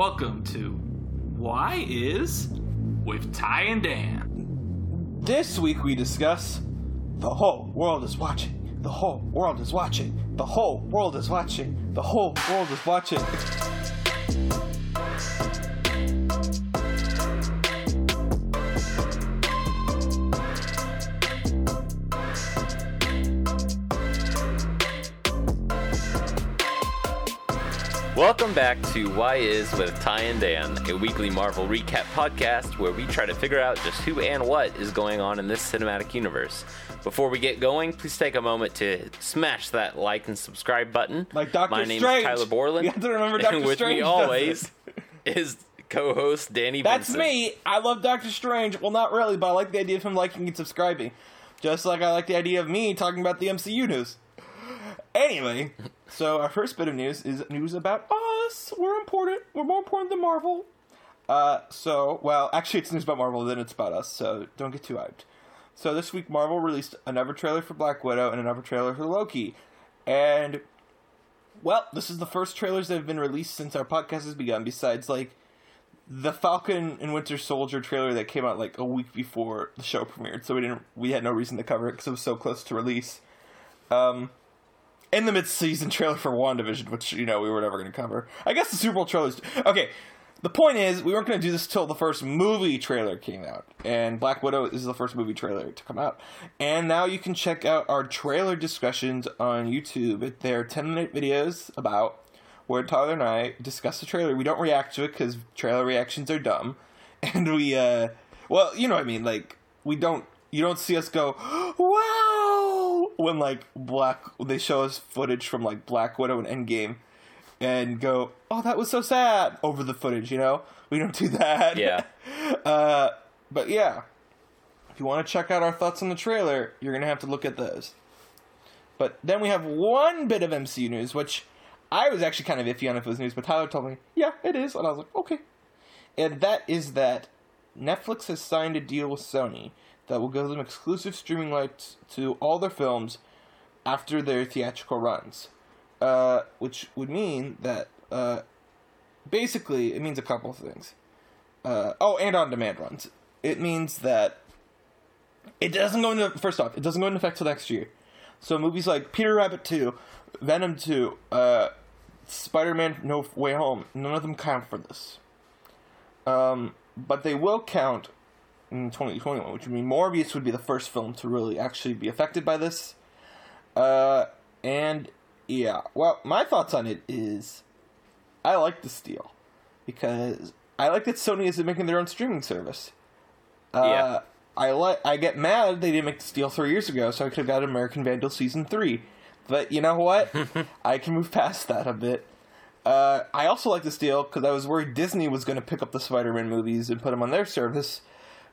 welcome to Why Is with Ty and Dan. This week we discuss the whole world is watching. The whole world is watching. The whole world is watching. The whole world is watching. Welcome back to Why Is with Ty and Dan, a weekly Marvel recap podcast where we try to figure out just who and what is going on in this cinematic universe. Before we get going, please take a moment to smash that like and subscribe button. Like Doctor My name Strange. is Tyler Borland. You have to remember Doctor and with Strange me always is co-host Danny That's me. I love Doctor Strange. Well, not really, but I like the idea of him liking and subscribing. Just like I like the idea of me talking about the MCU news. Anyway, so our first bit of news is news about us. We're important. We're more important than Marvel. Uh, so, well, actually, it's news about Marvel, then it's about us, so don't get too hyped. So, this week, Marvel released another trailer for Black Widow and another trailer for Loki. And, well, this is the first trailers that have been released since our podcast has begun, besides, like, the Falcon and Winter Soldier trailer that came out, like, a week before the show premiered, so we didn't, we had no reason to cover it because it was so close to release. Um, and the mid-season trailer for WandaVision, which you know we were never going to cover. I guess the Super Bowl trailers. Okay, the point is we weren't going to do this till the first movie trailer came out, and Black Widow is the first movie trailer to come out. And now you can check out our trailer discussions on YouTube. They're ten-minute videos about where Tyler and I discuss the trailer. We don't react to it because trailer reactions are dumb, and we, uh, well, you know what I mean. Like we don't, you don't see us go, wow, when like Black, they show us footage from like Black Widow and Endgame, and go, oh, that was so sad over the footage. You know, we don't do that. Yeah. Uh, but yeah, if you want to check out our thoughts on the trailer, you're gonna have to look at those. But then we have one bit of MCU news, which I was actually kind of iffy on if it was news, but Tyler told me, yeah, it is, and I was like, okay. And that is that Netflix has signed a deal with Sony that will give them exclusive streaming rights to all their films after their theatrical runs. Uh, which would mean that, uh, basically, it means a couple of things. Uh, oh, and on demand runs. It means that it doesn't go into, first off, it doesn't go into effect till next year. So movies like Peter Rabbit 2, Venom 2, uh, Spider Man No Way Home, none of them count for this. Um, but they will count in 2021, which would mean Morbius would be the first film to really actually be affected by this. Uh, and yeah, well, my thoughts on it is I like this deal because I like that Sony isn't making their own streaming service. Uh, Yeah. I like. I get mad they didn't make this deal three years ago, so I could have got American Vandal season three. But you know what? I can move past that a bit. Uh, I also like this deal because I was worried Disney was going to pick up the Spider-Man movies and put them on their service.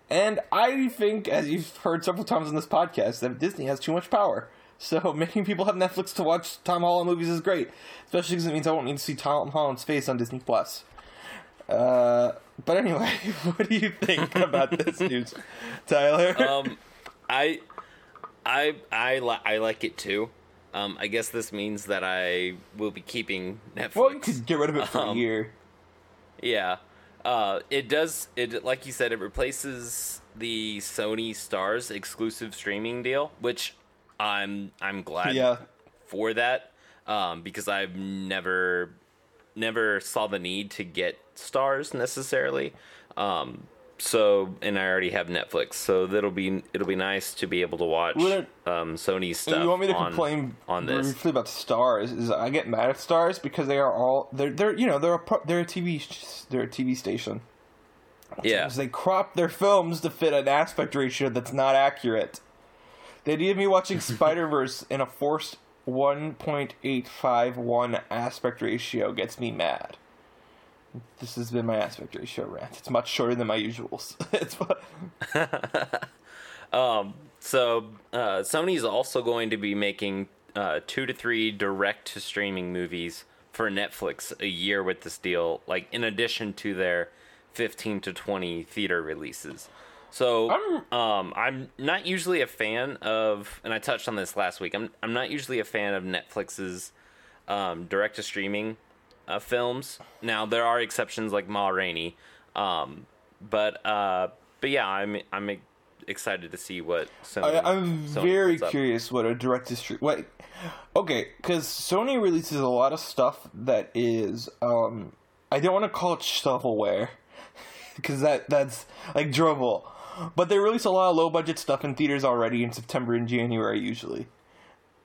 And I think, as you've heard several times on this podcast, that Disney has too much power. So making people have Netflix to watch Tom Holland movies is great, especially because it means I won't need to see Tom Holland's face on Disney Plus. Uh, but anyway, what do you think about this news, Tyler? um, I, I, I, li- I like it too. Um, I guess this means that I will be keeping Netflix. well, you could get rid of it for a um, year. Yeah. Uh, it does it like you said it replaces the Sony Starz exclusive streaming deal, which I'm I'm glad Yeah, for that um, because I've never never saw the need to get Starz necessarily. Um, so and I already have Netflix, so that'll be it'll be nice to be able to watch it- um, Sony's stuff. you want me to on, complain on this? briefly about Starz? Is I get mad at Starz because they are all they're they're you know they're a they're a TV they're a TV station. Yeah, Because they crop their films to fit an aspect ratio that's not accurate. The idea of me watching Spider Verse in a forced 1.851 aspect ratio gets me mad. This has been my aspect ratio rant. It's much shorter than my usuals. it's So uh, Sony's also going to be making uh, two to three direct to streaming movies for Netflix a year with this deal, like in addition to their fifteen to twenty theater releases. So I'm- um, I'm not usually a fan of, and I touched on this last week. I'm I'm not usually a fan of Netflix's um, direct to streaming uh, films. Now there are exceptions like Ma Rainey, um, but uh, but yeah, I'm I'm excited to see what Sony. I, I'm Sony very curious what a direct to stream. Wait, okay, because Sony releases a lot of stuff that is. um I don't want to call it shovelware, because that that's like dribble, but they release a lot of low budget stuff in theaters already in September and January usually.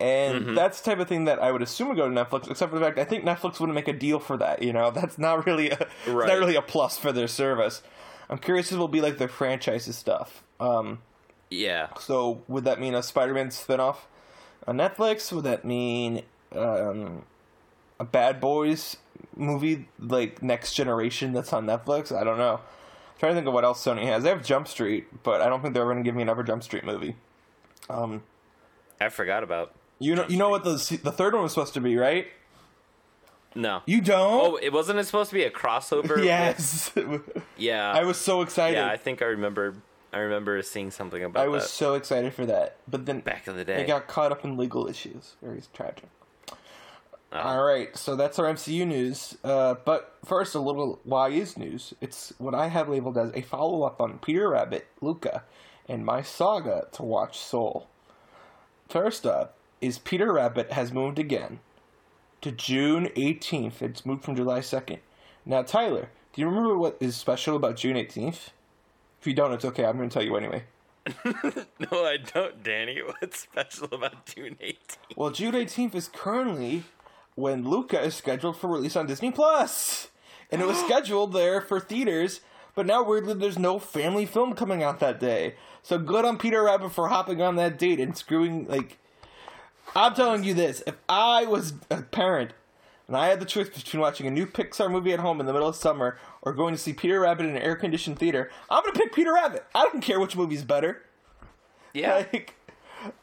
And Mm-hmm. that's the type of thing that I would assume would go to Netflix, except for the fact I think Netflix wouldn't make a deal for that. You know, that's not really a, Right. not really a plus for their service. I'm curious if it'll be like their franchises stuff. Um, Yeah, so would that mean a Spider-Man spinoff on Netflix? Would that mean um, a Bad Boys movie like Next Generation that's on Netflix? I don't know. I'm trying to think of what else Sony has. They have Jump Street, but I don't think they're going to give me another Jump Street movie. I forgot about. You know, you know what the the third one was supposed to be, right? No. You don't? Oh, it wasn't it supposed to be a crossover? yes. Yeah. I was so excited. Yeah, I think I remember. I remember seeing something about I was that so excited for that, but then back in the day, it got caught up in legal issues. Very tragic. Oh. All right, so that's our MCU news. Uh, but first, a little why is news. It's what I have labeled as a follow up on Peter Rabbit, Luca, and my saga to watch Soul. First up is Peter Rabbit has moved again to June 18th. It's moved from July 2nd. Now, Tyler, do you remember what is special about June 18th? If you don't, it's okay. I'm going to tell you anyway. no, I don't, Danny. What's special about June 18th? Well, June 18th is currently when Luca is scheduled for release on Disney Plus, and it was scheduled there for theaters. But now weirdly, there's no family film coming out that day. So good on Peter Rabbit for hopping on that date and screwing like. I'm telling you this: if I was a parent and I had the choice between watching a new Pixar movie at home in the middle of summer or going to see Peter Rabbit in an air-conditioned theater, I'm gonna pick Peter Rabbit. I don't care which movie's better. Yeah. Like,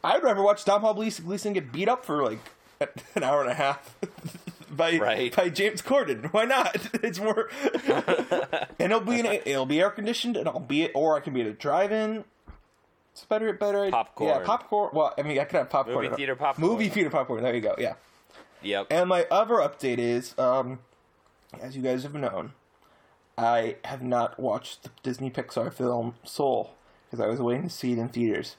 I'd rather watch Domhnall Gleeson get beat up for like an hour and a half by Right. by James Corden. Why not? It's more, and it'll be it'll be air conditioned, and I'll be or I can be at a drive-in. It's better, better. Popcorn. Yeah, popcorn. Well, I mean, I could have popcorn. Movie theater popcorn. Movie theater popcorn. There you go. Yeah. Yep. And my other update is, um, as you guys have known, I have not watched the Disney Pixar film Soul because I was waiting to see it in theaters.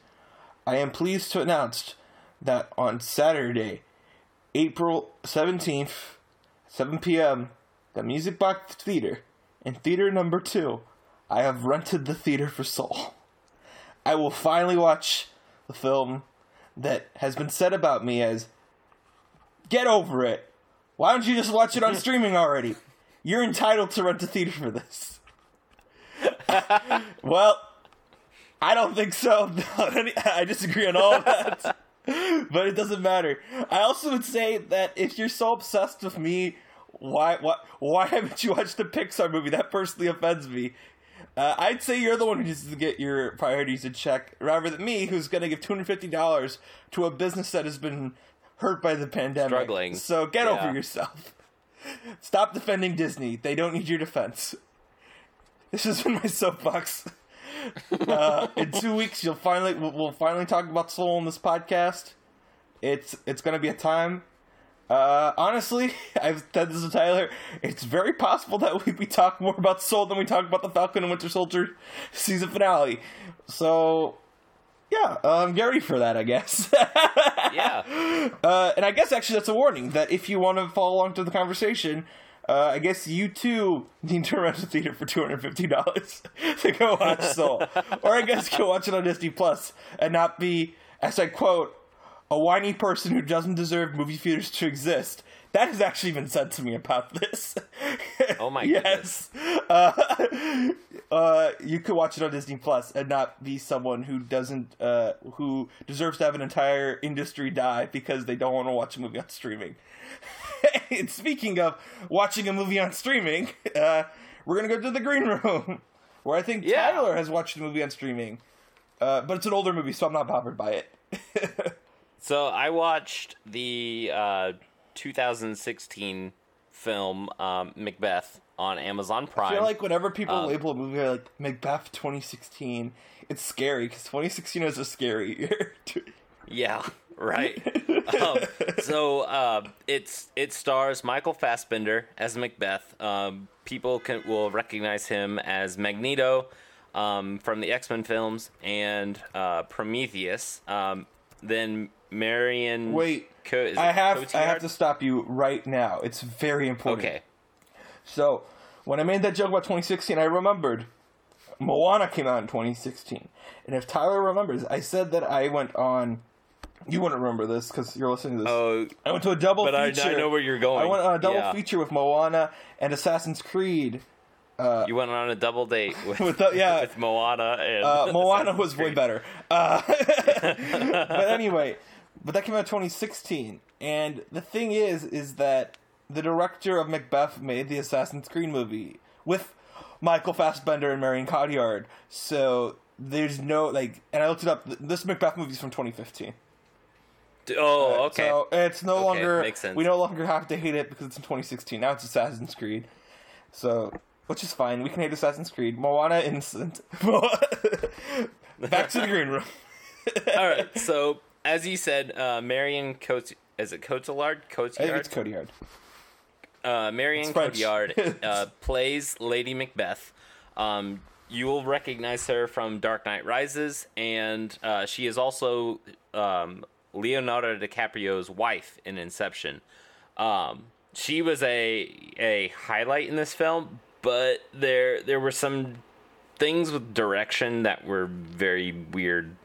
I am pleased to announce that on Saturday, April 17th, 7 p.m., the Music Box Theater, in theater number two, I have rented the theater for Soul. I will finally watch the film that has been said about me as Get over it. Why don't you just watch it on streaming already? You're entitled to rent a theater for this. well, I don't think so. I disagree on all of that. but it doesn't matter. I also would say that if you're so obsessed with me, why why why haven't you watched the Pixar movie? That personally offends me. Uh, I'd say you're the one who needs to get your priorities in check, rather than me, who's going to give two hundred fifty dollars to a business that has been hurt by the pandemic. Struggling. So get Yeah. over yourself. Stop defending Disney. They don't need your defense. This has been my soapbox. Uh, in two weeks, you'll finally we'll, we'll finally talk about Soul in this podcast. It's it's gonna be a time. Uh, honestly, I've said this to Tyler. It's very possible that we, we talk more about Soul than we talk about the Falcon and Winter Soldier season finale. So, yeah, um, get ready for that, I guess. yeah. Uh, and I guess actually that's a warning that if you want to follow along to the conversation, uh, I guess you too need to rent a theater for two hundred fifty dollars to go watch Soul, or I guess go watch it on Disney Plus and not be, as I quote, a whiny person who doesn't deserve movie theaters to exist. That has actually been said to me about this. Oh my yes. Uh, uh, you could watch it on Disney Plus and not be someone who doesn't, uh, who deserves to have an entire industry die because they don't want to watch a movie on streaming. and speaking of watching a movie on streaming, uh, we're gonna go to the green room, where I think Yeah. Tyler has watched a movie on streaming, uh, but it's an older movie, so I'm not bothered by it. So I watched the uh, 2016 film um, Macbeth on Amazon Prime. I feel like whenever people Um, label a movie like Macbeth 2016, it's scary because 2016 is a scary year. yeah, right. Um, so uh, it's it stars Michael Fassbender as Macbeth. Um, people can will recognize him as Magneto um, from the X Men films and uh, Prometheus. Um, then Marion. Wait, Co- I have I have to stop you right now. It's very important. Okay. So, when I made that joke about 2016, I remembered Moana came out in 2016. And if Tyler remembers, I said that I went on. You wouldn't remember this because you're listening to this. Oh, I went to a double but I, I feature. know where you're going. I went on a double Yeah. feature with Moana and Assassin's Creed. You went on a double date with, With the- yeah. with Moana and Uh, Moana was way better. Uh, but anyway, but that came out in 2016. And the thing is, is that the director of Macbeth made the Assassin's Creed movie with Michael Fassbender and Marion Cotillard. So there's no like, and I looked it up. th- This Macbeth movie's from 2015. Oh, uh, okay. So it's no Okay, longer makes sense. we no longer have to hate it because it's in 2016. Now it's Assassin's Creed. So which is fine. We can hate Assassin's Creed. Moana innocent. Back to the green room. All right. So as you said, uh, Marion Cot is it Cotillard? I think it's Cotillard. Cotillard. Uh, Marion. Cotillard uh, plays Lady Macbeth. Um, you will recognize her from Dark Knight Rises, and uh, she is also um, Leonardo DiCaprio's wife in Inception. Um, she was a a highlight in this film, but there there were some things with direction that were very weird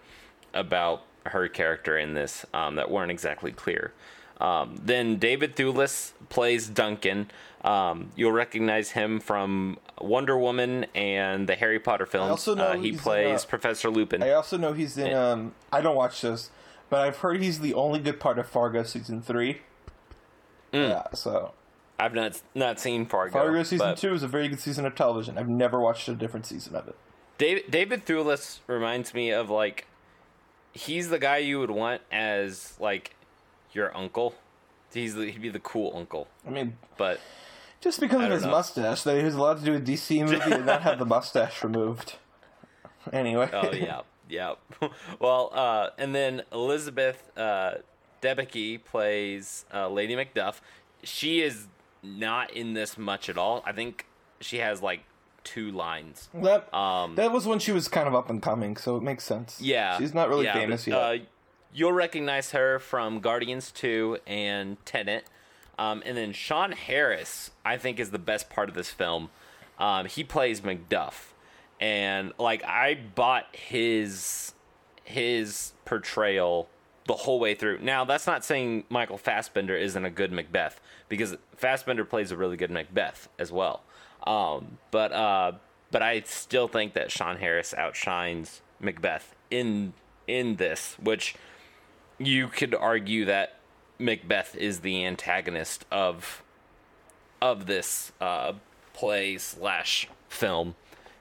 about her character in this um, that weren't exactly clear. Um, then David Thewlis plays Duncan. Um, you'll recognize him from Wonder Woman and the Harry Potter films. also know uh, he he's in, plays uh, Professor Lupin. I also know he's in. Um, I don't watch this, but I've heard he's the only good part of Fargo season three. Mm. Yeah, so I've not not seen Fargo. Fargo season two is a very good season of television. I've never watched a different season of it. David David Thewlis reminds me of like he's the guy you would want as like your uncle. He's the, he'd be the cool uncle, I mean, but just because of his know. mustache, that he has a lot to do with DC movie and not have the mustache removed. Anyway. oh yeah, yeah. well, uh, and then Elizabeth uh, Debicki plays uh, Lady Macduff. She is not in this much at all. I think she has like two lines. That Um, that was when she was kind of up and coming, so it makes sense. Yeah, she's not really yeah, famous but, yet. Uh, you'll recognize her from Guardians Two and Tenet, um, and then Sean Harris. I think is the best part of this film. Um, he plays Macduff, and like I bought his his portrayal the whole way through. Now that's not saying Michael Fassbender isn't a good Macbeth because Fassbender plays a really good Macbeth as well. Um, but uh, but I still think that Sean Harris outshines Macbeth in in this, which you could argue that Macbeth is the antagonist of of this uh, play slash film,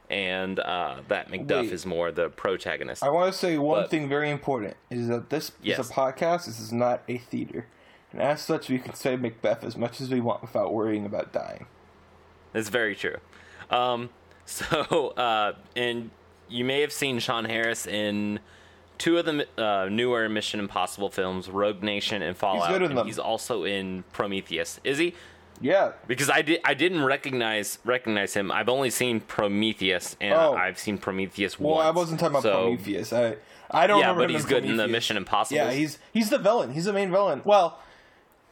and uh, that Macduff Wait. is more the protagonist. I want to say one But- thing very important is that this Yes. is a podcast. This is not a theater, and as such, we can say Macbeth as much as we want without worrying about dying. That's very true. Um, so, uh, and you may have seen Sean Harris in two of the uh, newer Mission Impossible films, Rogue Nation and Fallout. He's good in them. He's also in Prometheus. Is he? Yeah, Because I did, I didn't recognize recognize him. I've only seen Prometheus, and Oh. I've seen Prometheus one. well, once. I wasn't talking about So- Prometheus. I I don't Yeah, remember but he's good in the Mission Impossible. Yeah, he's he's the villain. He's the main villain. Well,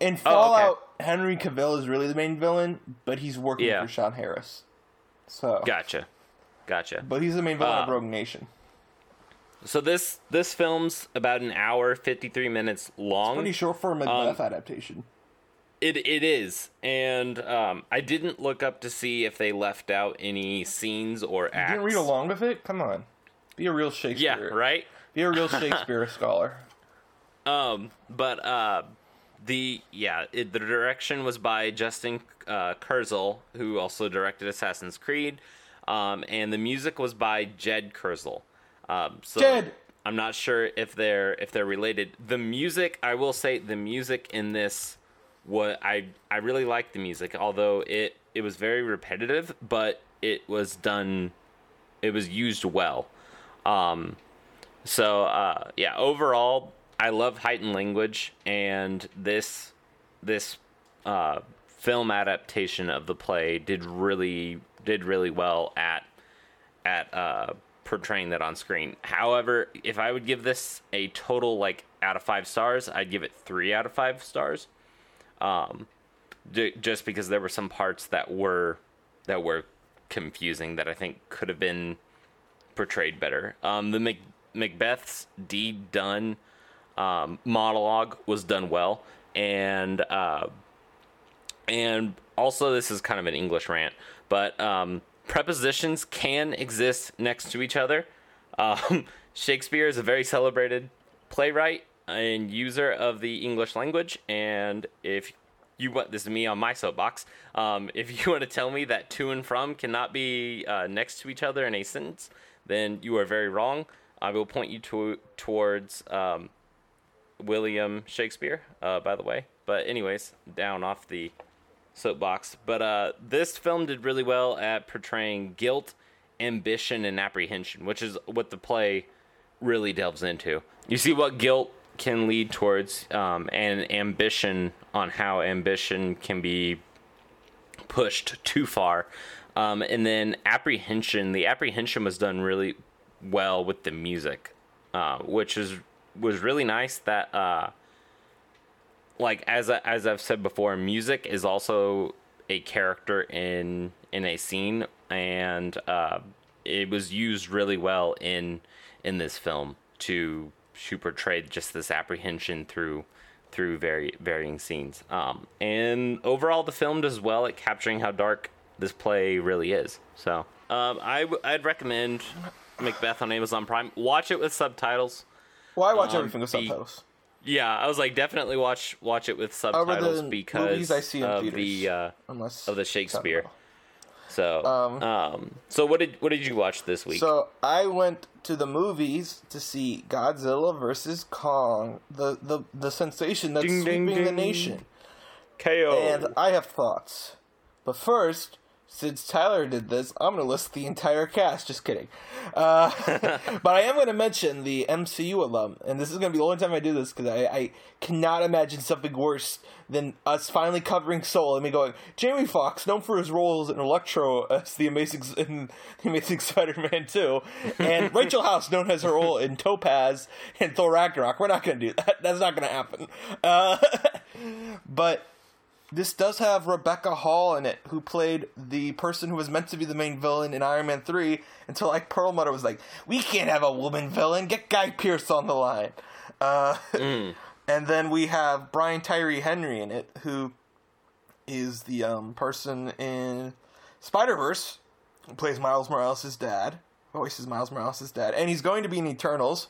in Oh, okay. Fallout, Henry Cavill is really the main villain, but he's working Yeah. for Sean Harris. So, Gotcha, gotcha. but he's the main villain of Uh, Rogue Nation. So this this film's about an hour fifty three minutes long. Pretty short for a Macbeth um, adaptation. It it is, and um, I didn't look up to see if they left out any scenes or You acts. didn't read along with it? Come on, be a real Shakespeare. Yeah, right. Be a real Shakespeare scholar. Um, but uh, the yeah, it, the direction was by Justin uh, Kurzel, who also directed Assassin's Creed, um, and the music was by Jed Kurzel. Um, so Jed! I'm not sure if they're if they're related. The music, I will say, the music in this, what I I really liked the music, although it it was very repetitive, but it was done, it was used well. Um, so uh, yeah, overall, I love heightened language, and this this uh, film adaptation of the play did really did really well at at uh, portraying that on screen. However, if I would give this a total like out of five stars, I'd give it three out of five stars. Um, j- just because there were some parts that were that were confusing that I think could have been portrayed better. Um, the Mac- Macbeth's deed done um, monologue was done well, and uh, and also this is kind of an English rant, but um, prepositions can exist next to each other. Um, Shakespeare is a very celebrated playwright and user of the English language, and if you want this is me on my soapbox. Um, if you want to tell me that to and from cannot be uh, next to each other in a sentence, then you are very wrong. I will point you to towards um, William Shakespeare, uh, by the way. But anyways, down off the soapbox. But uh, this film did really well at portraying guilt, ambition, and apprehension, which is what the play really delves into. You see what guilt can lead towards, um, and ambition on how ambition can be pushed too far. Um, and then apprehension. The apprehension was done really well with the music, uh, which is was really nice. That uh, like as I, as I've said before, music is also a character in in a scene, and uh, it was used really well in in this film to to portray just this apprehension through through very varying scenes. Um, and overall, the film does well at capturing how dark this play really is. So um, I w- I'd recommend Macbeth on Amazon Prime. Watch it with subtitles. Well, I watch Um, everything with subtitles. Yeah, I was like, definitely watch watch it with subtitles because I see of theaters, the uh, unless of the Shakespeare. So, Um, um, so what did what did you watch this week? So I went to the movies to see Godzilla versus Kong, the the, the sensation that's Ding, ding, sweeping the nation. KO. And I have thoughts. But first, since Tyler did this, I'm going to list the entire cast. Just kidding. Uh, but I am going to mention the MCU alum. And this is going to be the only time I do this because I, I cannot imagine something worse than us finally covering Soul and me going, Jamie Foxx, known for his roles in Electro as the Amazing, in the Amazing Spider-Man 2, and Rachel House, known as her role in Topaz and Thor Ragnarok. We're not going to do that. That's not going to happen. Uh, but this does have Rebecca Hall in it, who played the person who was meant to be the main villain in Iron Man 3, until like Perlmutter was like, we can't have a woman villain, get Guy Pearce on the line. Uh, and then we have Brian Tyree Henry in it, who is the um, person in Spider Verse, who plays Miles Morales' dad, voices Miles Morales' dad, and he's going to be in Eternals.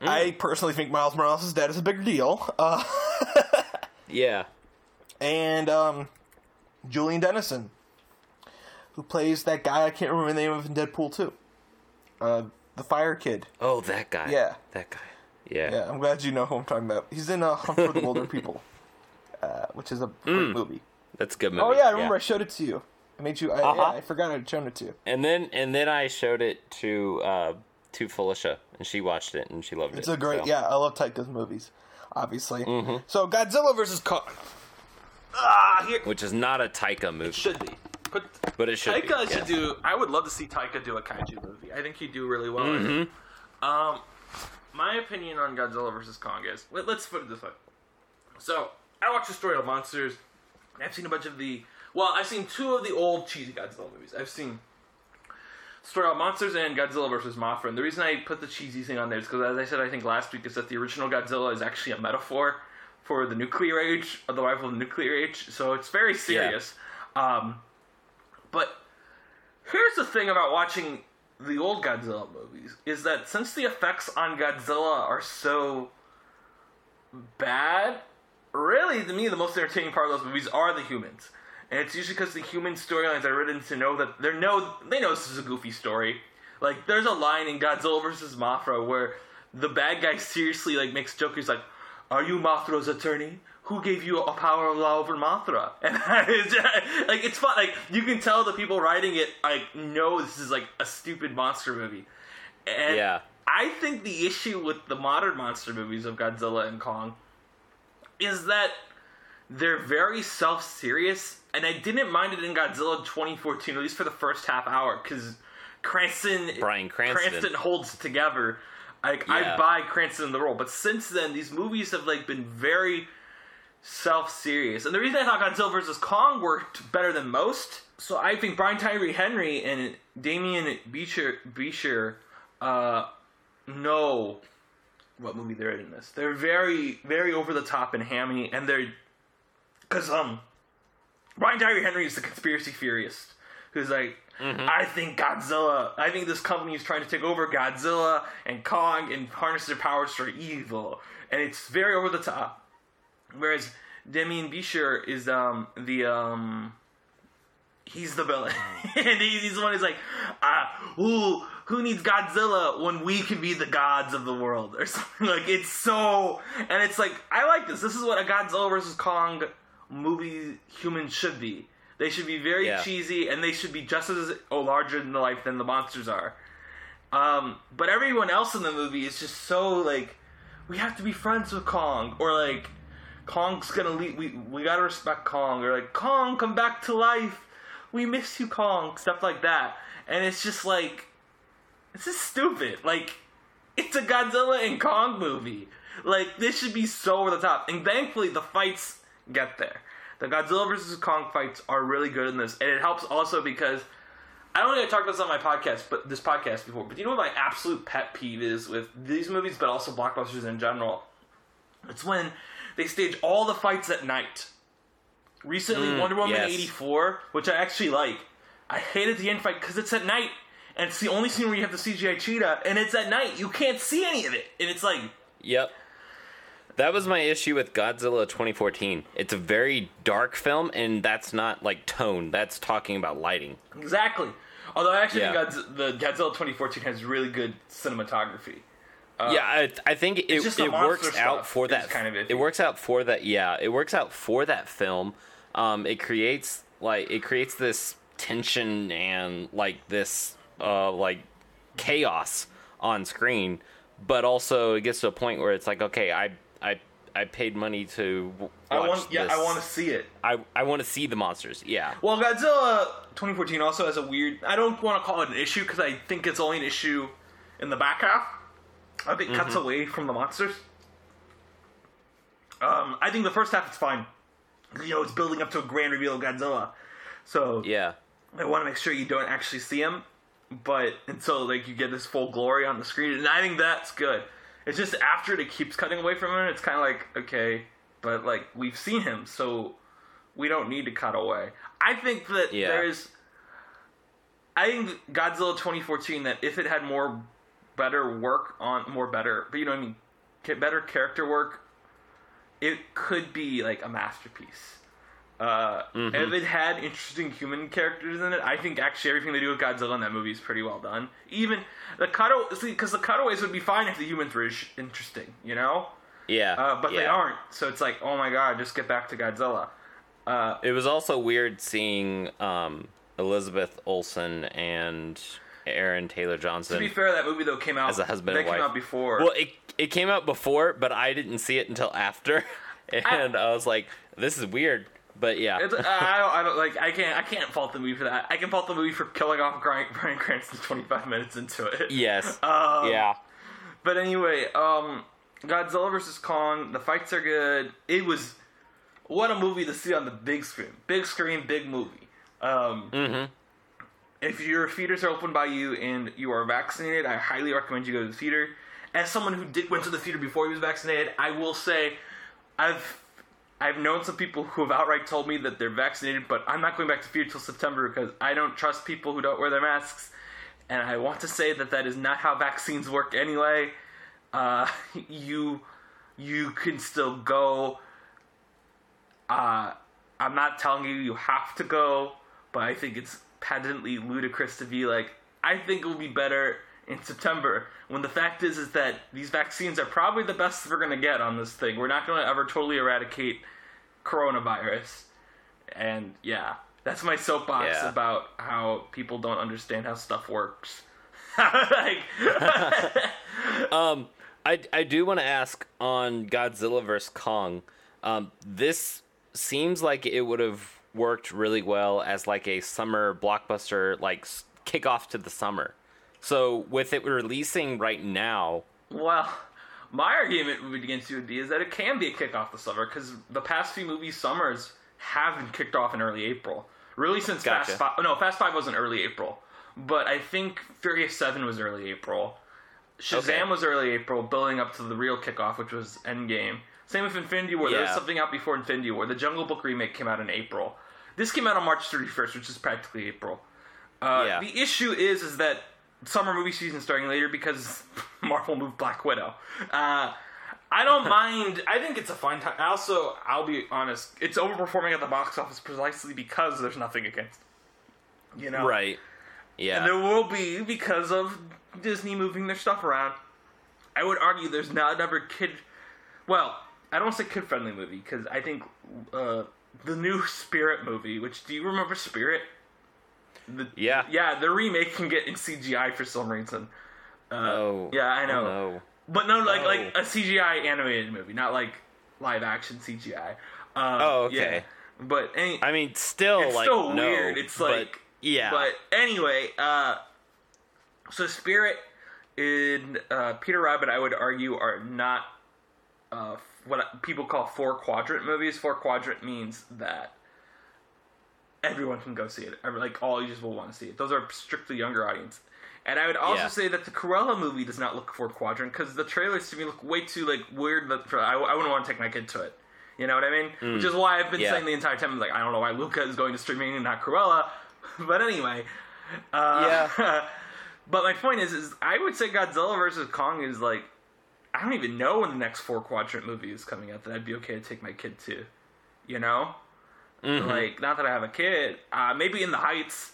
I personally think Miles Morales' dad is a bigger deal. Uh, yeah, and um, Julian Dennison, who plays that guy I can't remember the name of in Deadpool 2. Uh, the Fire Kid. Oh, that guy. Yeah. That guy. Yeah. Yeah, I'm glad you know who I'm talking about. He's in uh, Hunt for the Wilder People, uh, which is a great movie. That's a good movie. Oh yeah, I remember I showed it to you. I made you. I, Uh-huh. yeah, I forgot I'd shown it to you. And then and then I showed it to uh to Felicia and she watched it and she loved It's it. It's a great. so. Yeah, I love Taika's movies. Obviously. Mm-hmm. So Godzilla versus Kong. Ah, here Which is not a Taika movie, Should be. But but it should be. Taika should yes. do. I would love to see Taika do a kaiju movie. I think he'd do really well. Mm-hmm. Um, my opinion on Godzilla versus Kong is let, us put it this way. So I watched the story of monsters. I've seen a bunch of the. Well, I've seen two of the old cheesy Godzilla movies. I've seen Story of Monsters and Godzilla vs. Mothra. And the reason I put the cheesy thing on there is because, as I said, I think last week, is that the original Godzilla is actually a metaphor for the nuclear age, the arrival of the nuclear age. So it's very serious. Um, but here's the thing about watching the old Godzilla movies is that since the effects on Godzilla are so bad, really to me the most entertaining part of those movies are the humans. And it's usually because the human storylines are written to know that they know they know this is a goofy story. Like there's a line in Godzilla vs. Mothra where the bad guy seriously like makes jokers like, "Are you Mothra's attorney? Who gave you a power of law over Mothra?" And it's just- like it's fun. Like you can tell the people writing it like know this is like a stupid monster movie. And Yeah. I think the issue with the modern monster movies of Godzilla and Kong is that they're very self-serious, and I didn't mind it in Godzilla 2014, at least for the first half hour, because Cranston, Bryan Cranston. holds it together. Like I buy Cranston in the role, but since then these movies have like been very self-serious, and the reason I thought Godzilla vs Kong worked better than most. So I think Brian Tyree Henry and Demián Bichir Bichir uh, know what movie they're in this. They're very, very over the top and hammy, and they're because um, Brian Tyree Henry is the conspiracy theorist who's like, I think Godzilla. I think this company is trying to take over Godzilla and Kong and harness their powers for evil, and it's very over the top. Whereas Demián Bichir is um the um he's the villain, and he's, he's the one who's like, ah, ooh, who needs Godzilla when we can be the gods of the world or something like it's so, and it's like I like this. This is what a Godzilla versus Kong movie human should be. They should be very Yeah. cheesy, and they should be just as oh, larger than life than the monsters are. Um, but everyone else in the movie is just so like, we have to be friends with Kong, or like, Kong's gonna leave. We we gotta respect Kong, or like, Kong, come back to life. We miss you, Kong. Stuff like that, and it's just like, this is stupid. Like, it's a Godzilla and Kong movie. Like, this should be so over the top. And thankfully, the fights get there. The Godzilla versus Kong fights are really good in this, and it helps also because I don't think I talked about this on my podcast, but this podcast before. But you know what my absolute pet peeve is with these movies, but also blockbusters in general? It's when they stage all the fights at night. Recently, hmm, Wonder Woman yes. '84, which I actually like. I hated the end fight because it's at night, and it's the only scene where you have the CGI cheetah, and it's at night. You can't see any of it, and it's like Yep. That was my issue with Godzilla 2014. It's a very dark film, and that's not like tone. That's talking about lighting. exactly. Although I actually Yeah. think the Godzilla 2014 has really good cinematography. yeah, I, I think it, Uh, just it works out for that. kind of iffy. it works out for that. Yeah, it works out for that film. Um, it creates like it creates this tension and like this uh like chaos on screen, but also it gets to a point where it's like, okay, I I I paid money to w- I watch want, yeah, this. I want to see it. I I want to see the monsters. Yeah. Well, Godzilla 2014 also has a weird. I don't want to call it an issue because I think it's only an issue in the back half. I think it cuts Mm-hmm. away from the monsters. Um, I think the first half is fine. You know, it's building up to a grand reveal of Godzilla, so Yeah. I want to make sure you don't actually see him, but until like you get this full glory on the screen, and I think that's good. It's just after it keeps cutting away from him, it's kind of like okay, but like we've seen him, so we don't need to cut away. I think that Yeah. there's, I think Godzilla 2014 that if it had more better work on more better, but you know what I mean, better character work, it could be like a masterpiece. Uh, Mm-hmm. If it had interesting human characters in it, I think actually everything they do with Godzilla in that movie is pretty well done. Even the cut, because the cutaways would be fine if the humans were interesting, you know. Yeah. Uh, but they aren't, so it's like, oh my god, just get back to Godzilla. Uh, It was also weird seeing um, Elizabeth Olsen and Aaron Taylor Johnson. to be fair, that movie though came out as a husband that and came wife. out before. Well, it it came out before, but I didn't see it until after, and I, was like, "This is weird." But yeah, It's, I, don't, I don't like. I can't. I can't fault the movie for that. I can fault the movie for killing off Bryan, Bryan Cranston 25 minutes into it. yes, Um, yeah, But anyway, um, Godzilla vs Kong. The fights are good. It was what a movie to see on the big screen. Big screen, big movie. Um, Mhm. If your theaters are open by you and you are vaccinated, I highly recommend you go to the theater. As someone who did went to the theater before he was vaccinated, I will say, I've I've known some people who have outright told me that they're vaccinated, but I'm not going back to theater till September because I don't trust people who don't wear their masks. And I want to say that that is not how vaccines work anyway. Uh, you you can still go. Uh, I'm not telling you you have to go, but I think it's patently ludicrous to be like, I think it would be better in September. When the fact is, is that these vaccines are probably the best we're gonna get on this thing. We're not gonna ever totally eradicate coronavirus. And yeah, that's my soapbox Yeah. about how people don't understand how stuff works. like, Um, I I do want to ask on Godzilla vs Kong. Um, this seems like it would have worked really well as like a summer blockbuster, like kickoff to the summer. So with it releasing right now, well, my argument against you would be is that it can be a kickoff the summer because the past few movie summers haven't kicked off in early April. Really, since Gotcha. Fast Five. No, Fast Five wasn't early April, but I think Furious Seven was early April. Shazam Okay. was early April, building up to the real kickoff, which was Endgame. Same with Infinity War. There was something out before Infinity War. The Jungle Book remake came out in April. This came out on March 31st, which is practically April. Uh, Yeah. The issue is, is that summer movie season starting later because Marvel moved Black Widow. Uh, I don't mind. I think it's a fine time. Also, I'll be honest, it's overperforming at the box office precisely because there's nothing against. You know, right? Yeah. and there will be because of Disney moving their stuff around. I would argue there's not another kid. Well, I don't say kid friendly movie because I think uh, the new Spirit movie. Which do you remember Spirit? The, Yeah. Yeah, the remake can get in CGI for some reason. Uh, oh. yeah, I know. Oh, no. But no, like like a CGI animated movie, not like live action CGI. Um, Oh, okay. yeah. But any, I mean, still it's like still no, weird. It's but like yeah. But anyway, uh, so Spirit and uh, Peter Rabbit, I would argue, are not uh, what people call four quadrant movies. Four quadrant means that everyone can go see it. Like all ages will want to see it. Those are strictly younger audience. And I would also Yeah. say that the Cruella movie does not look for quadrant because the trailers to me look way too like weird. That I, I wouldn't want to take my kid to it. You know what I mean? Which is why I've been Mm. Yeah. saying the entire time, like, I don't know why Luca is going to streaming and not Cruella. But anyway. Uh, Yeah. but my point is, is I would say Godzilla versus Kong is like, I don't even know when the next four quadrant movie is coming out that I'd be okay to take my kid to. You know? Mhm. Like, not that I have a kid. Uh, maybe In the Heights,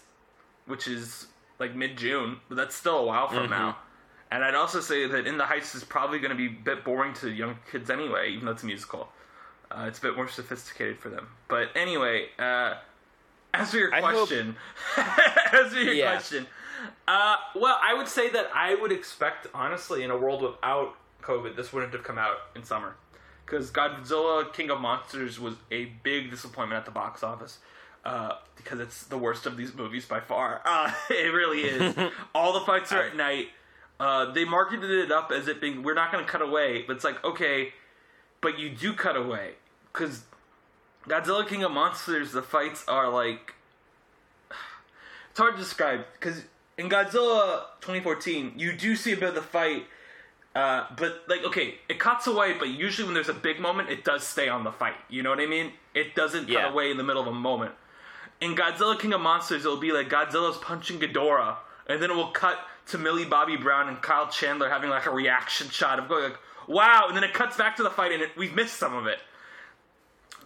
which is like mid June, but that's still a while from Mhm. now. And I'd also say that In the Heights is probably going to be a bit boring to young kids anyway, even though it's a musical. Uh, it's a bit more sophisticated for them. But anyway, uh, as for your I hope- question, as for your Yeah. question, uh, well, I would say that I would expect, honestly, in a world without COVID, this wouldn't have come out in summer. Because Godzilla King of Monsters was a big disappointment at the box office. Uh, because it's the worst of these movies by far. Uh, it really is. All the fights are at night. Uh, they marketed it up as it being, we're not going to cut away. But it's like, okay, but you do cut away. Because Godzilla King of Monsters, the fights are like. It's hard to describe. Because in Godzilla 2014, you do see a bit of the fight. Uh, but like, okay, it cuts away, but usually when there's a big moment, it does stay on the fight. You know what I mean? It doesn't cut Yeah. away in the middle of a moment. In Godzilla King of Monsters, it'll be like Godzilla's punching Ghidorah, and then it will cut to Millie Bobby Brown and Kyle Chandler having like a reaction shot of going like, "Wow!" and then it cuts back to the fight, and it, we've missed some of it.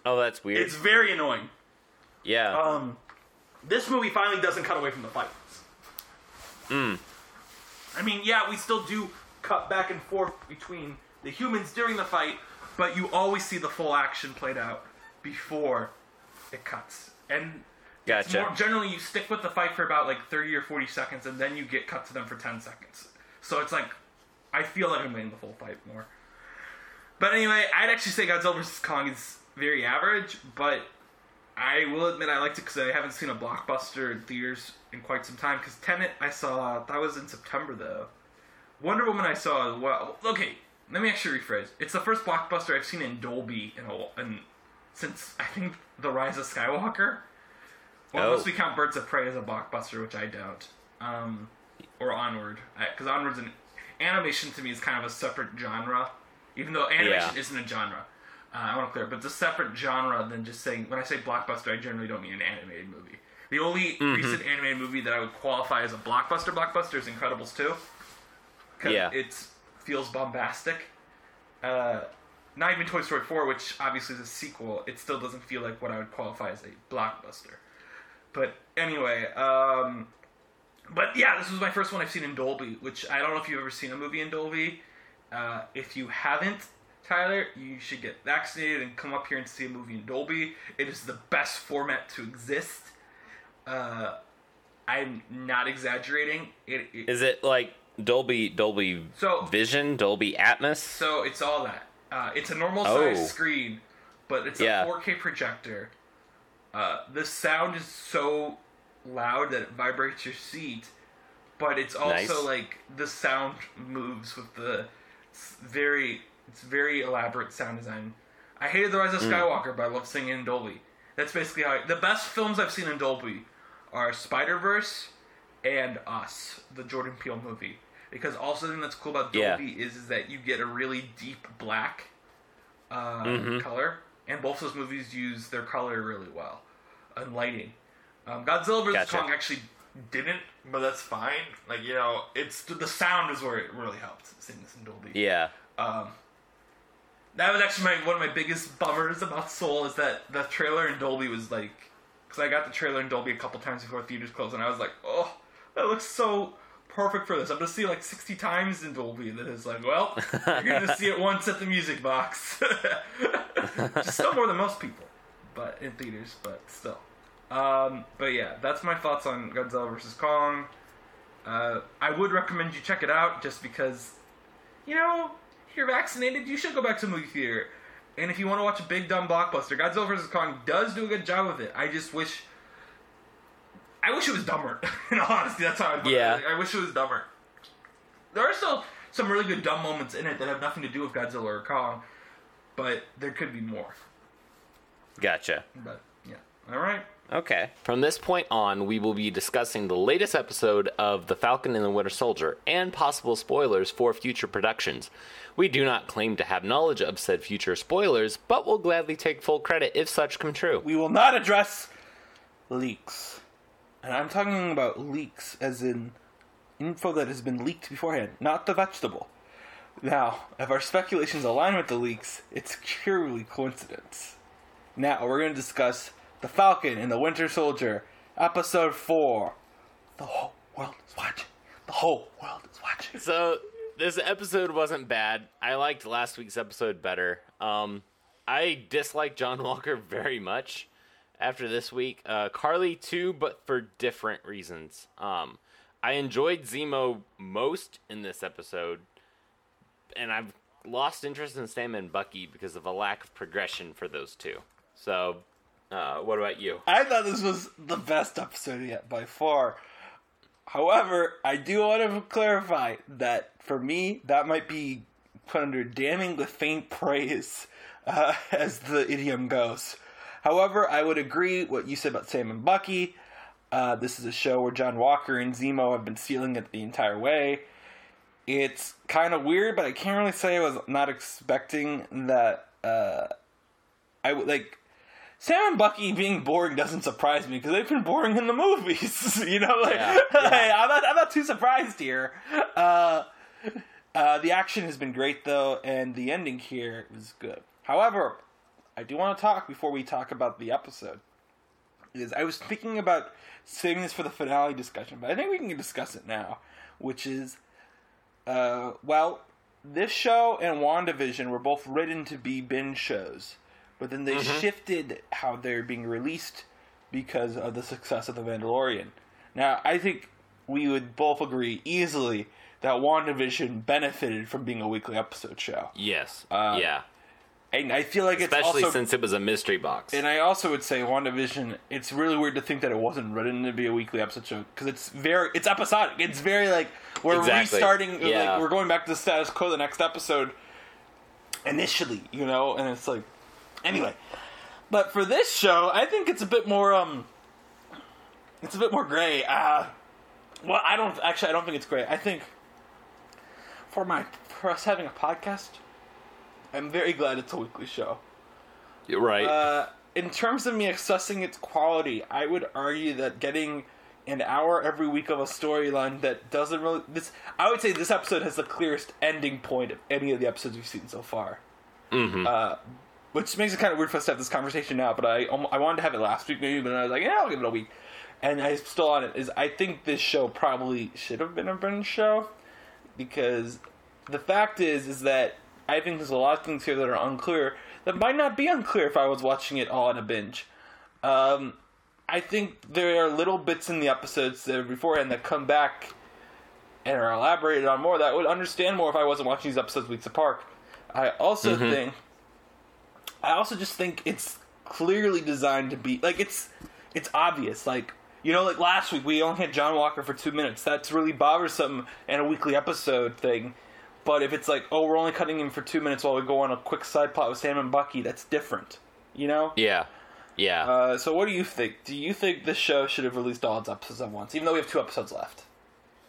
oh, that's weird. It's very annoying. yeah. Um, this movie finally doesn't cut away from the fights. Mm. I mean, yeah, we still do cut back and forth between the humans during the fight, but you always see the full action played out before it cuts. And Gotcha. more, generally, you stick with the fight for about like 30 or 40 seconds, and then you get cut to them for 10 seconds. So it's like, I feel like I'm getting the full fight more. But anyway, I'd actually say Godzilla vs. Kong is very average, but I will admit I liked it because I haven't seen a blockbuster in theaters in quite some time. Because Tenet, I saw that was in September though. Wonder Woman, I saw as well. Okay, let me actually rephrase. It's the first blockbuster I've seen in Dolby in a in, since I think The Rise of Skywalker. Or Oh. unless we count Birds of Prey as a blockbuster, which I don't. Um, or Onward, because Onward's an animation to me is kind of a separate genre, even though animation Yeah. isn't a genre. Uh, I want to clear, but it's a separate genre than just saying. When I say blockbuster, I generally don't mean an animated movie. The only Mm-hmm. recent animated movie that I would qualify as a blockbuster blockbuster is Incredibles 2. Yeah. it feels bombastic. Uh, not even Toy Story 4, which obviously is a sequel, it still doesn't feel like what I would qualify as a blockbuster. But anyway, um, but yeah, this was my first one I've seen in Dolby, which I don't know if you've ever seen a movie in Dolby. Uh, if you haven't, Tyler, you should get vaccinated and come up here and see a movie in Dolby. It is the best format to exist. Uh, I'm not exaggerating. It, it Is it like Dolby Dolby So- Vision, Dolby Atmos? so it's all that. Uh, it's a normal Oh. screen, but it's Yeah. a 4K projector. Uh, the sound is so loud that it vibrates your seat, but it's also Nice. like the sound moves with the it's very it's very elaborate sound design. I hated The Rise of Skywalker, but I love singing in Dolby. That's basically how I, the best films I've seen in Dolby are Spider Verse and Us, the Jordan Peele movie. Because also the thing that's cool about Yeah. Dolby is, is that you get a really deep black uh, Mm-hmm. color, and both those movies use their color really well and lighting. Um, Godzilla vs Gotcha. Kong actually didn't, but that's fine. Like you know, it's the sound is where it really helped seeing this in Dolby. yeah. Um, that was actually my one of my biggest bummers about Soul is that the trailer in Dolby was like, because I got the trailer in Dolby a couple times before theaters closed, and I was like, oh, that looks so perfect for this. I'm gonna see it like 60 times in Dolby, and then it's like, well, you're gonna see it once at the music box. Just still more than most people, but in theaters, but still. Um, but yeah, that's my thoughts on Godzilla vs Kong. Uh, I would recommend you check it out just because, you know, if you're vaccinated, you should go back to the movie theater. And if you want to watch a big dumb blockbuster, Godzilla vs Kong does do a good job of it. I just wish, I wish it was dumber. In all honesty, that's how I put Yeah. it. Like, I wish it was dumber. There are still some really good dumb moments in it that have nothing to do with Godzilla or Kong, but there could be more. Gotcha. But yeah, all right. Okay. From this point on, we will be discussing the latest episode of The Falcon and the Winter Soldier and possible spoilers for future productions. We do not claim to have knowledge of said future spoilers, but will gladly take full credit if such come true. We will not address leaks. And I'm talking about leaks as in info that has been leaked beforehand, not the vegetable. Now, if our speculations align with the leaks, it's purely coincidence. Now, we're going to discuss The Falcon and the Winter Soldier, Episode 4. The whole world is watching. The whole world is watching. So this episode wasn't bad. I liked last week's episode better. Um, I dislike John Walker very much after this week. Uh, Karli too, but for different reasons. Um, I enjoyed Zemo most in this episode, and I've lost interest in Sam and Bucky because of a lack of progression for those two. So, uh, what about you? I thought this was the best episode yet by far. However, I do want to clarify that for me, that might be put under damning with faint praise, uh, as the idiom goes. However, I would agree what you said about Sam and Bucky. Uh, this is a show where John Walker and Zemo have been stealing it the entire way. It's kind of weird, but I can't really say I was not expecting that. Uh, I would like Sam and Bucky being boring doesn't surprise me because they've been boring in the movies. you know, like, Yeah, hey, I'm not, I'm not too surprised here. Uh, uh, the action has been great though, and the ending here was good. However, I do want to talk before we talk about the episode. Is I was thinking about saving this for the finale discussion, but I think we can discuss it now, which is, uh, well, this show and WandaVision were both written to be binge shows, but then they shifted how they're being released because of the success of The Mandalorian. Now, I think we would both agree easily that WandaVision benefited from being a weekly episode show. Yes. Uh, yeah. And I feel like Especially also since it was a mystery box. and I also would say WandaVision, it's really weird to think that it wasn't written to be a weekly episode show because it's very, it's episodic. It's very like we're Exactly. restarting, Yeah. like we're going back to the status quo the next episode initially, you know, and it's like anyway. But for this show, I think it's a bit more um, it's a bit more gray. Uh well, I don't actually. I don't think it's gray. I think for my for us having a podcast, I'm very glad it's a weekly show. You're right. Uh, in terms of me assessing its quality, I would argue that getting an hour every week of a storyline that doesn't really this I would say this episode has the clearest ending point of any of the episodes we've seen so far. mm-hmm. Uh, which makes it kind of weird for us to have this conversation now, but I I wanted to have it last week maybe, but I was like, yeah, I'll give it a week. And I'm still on it. Is I think this show probably should have been a binge show because the fact is is that I think there's a lot of things here that are unclear that might not be unclear if I was watching it all in a binge. Um, I think there are little bits in the episodes that are beforehand that come back and are elaborated on more that I would understand more if I wasn't watching these episodes weeks apart. I also Mm-hmm. think I also just think it's clearly designed to be like it's it's obvious. Like you know, like last week we only had John Walker for two minutes. That's really bothersome in a weekly episode thing. But if it's like, oh, we're only cutting him for two minutes while we go on a quick side plot with Sam and Bucky, that's different. You know? Yeah. Yeah. Uh, so what do you think? Do you think this show should have released all its episodes at once, even though we have two episodes left?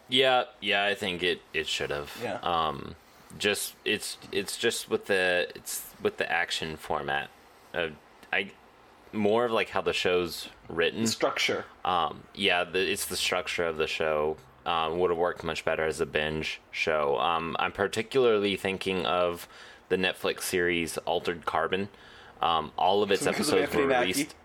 Yeah, yeah, I think it it should have. Yeah. Um, just it's it's just with the it's with the action format. Uh, I more of like how the show's written. Structure. Um, yeah, the, it's the structure of the show. Um, would have worked much better as a binge show. Um, I'm particularly thinking of the Netflix series Altered Carbon. Um, all of its episodes were released.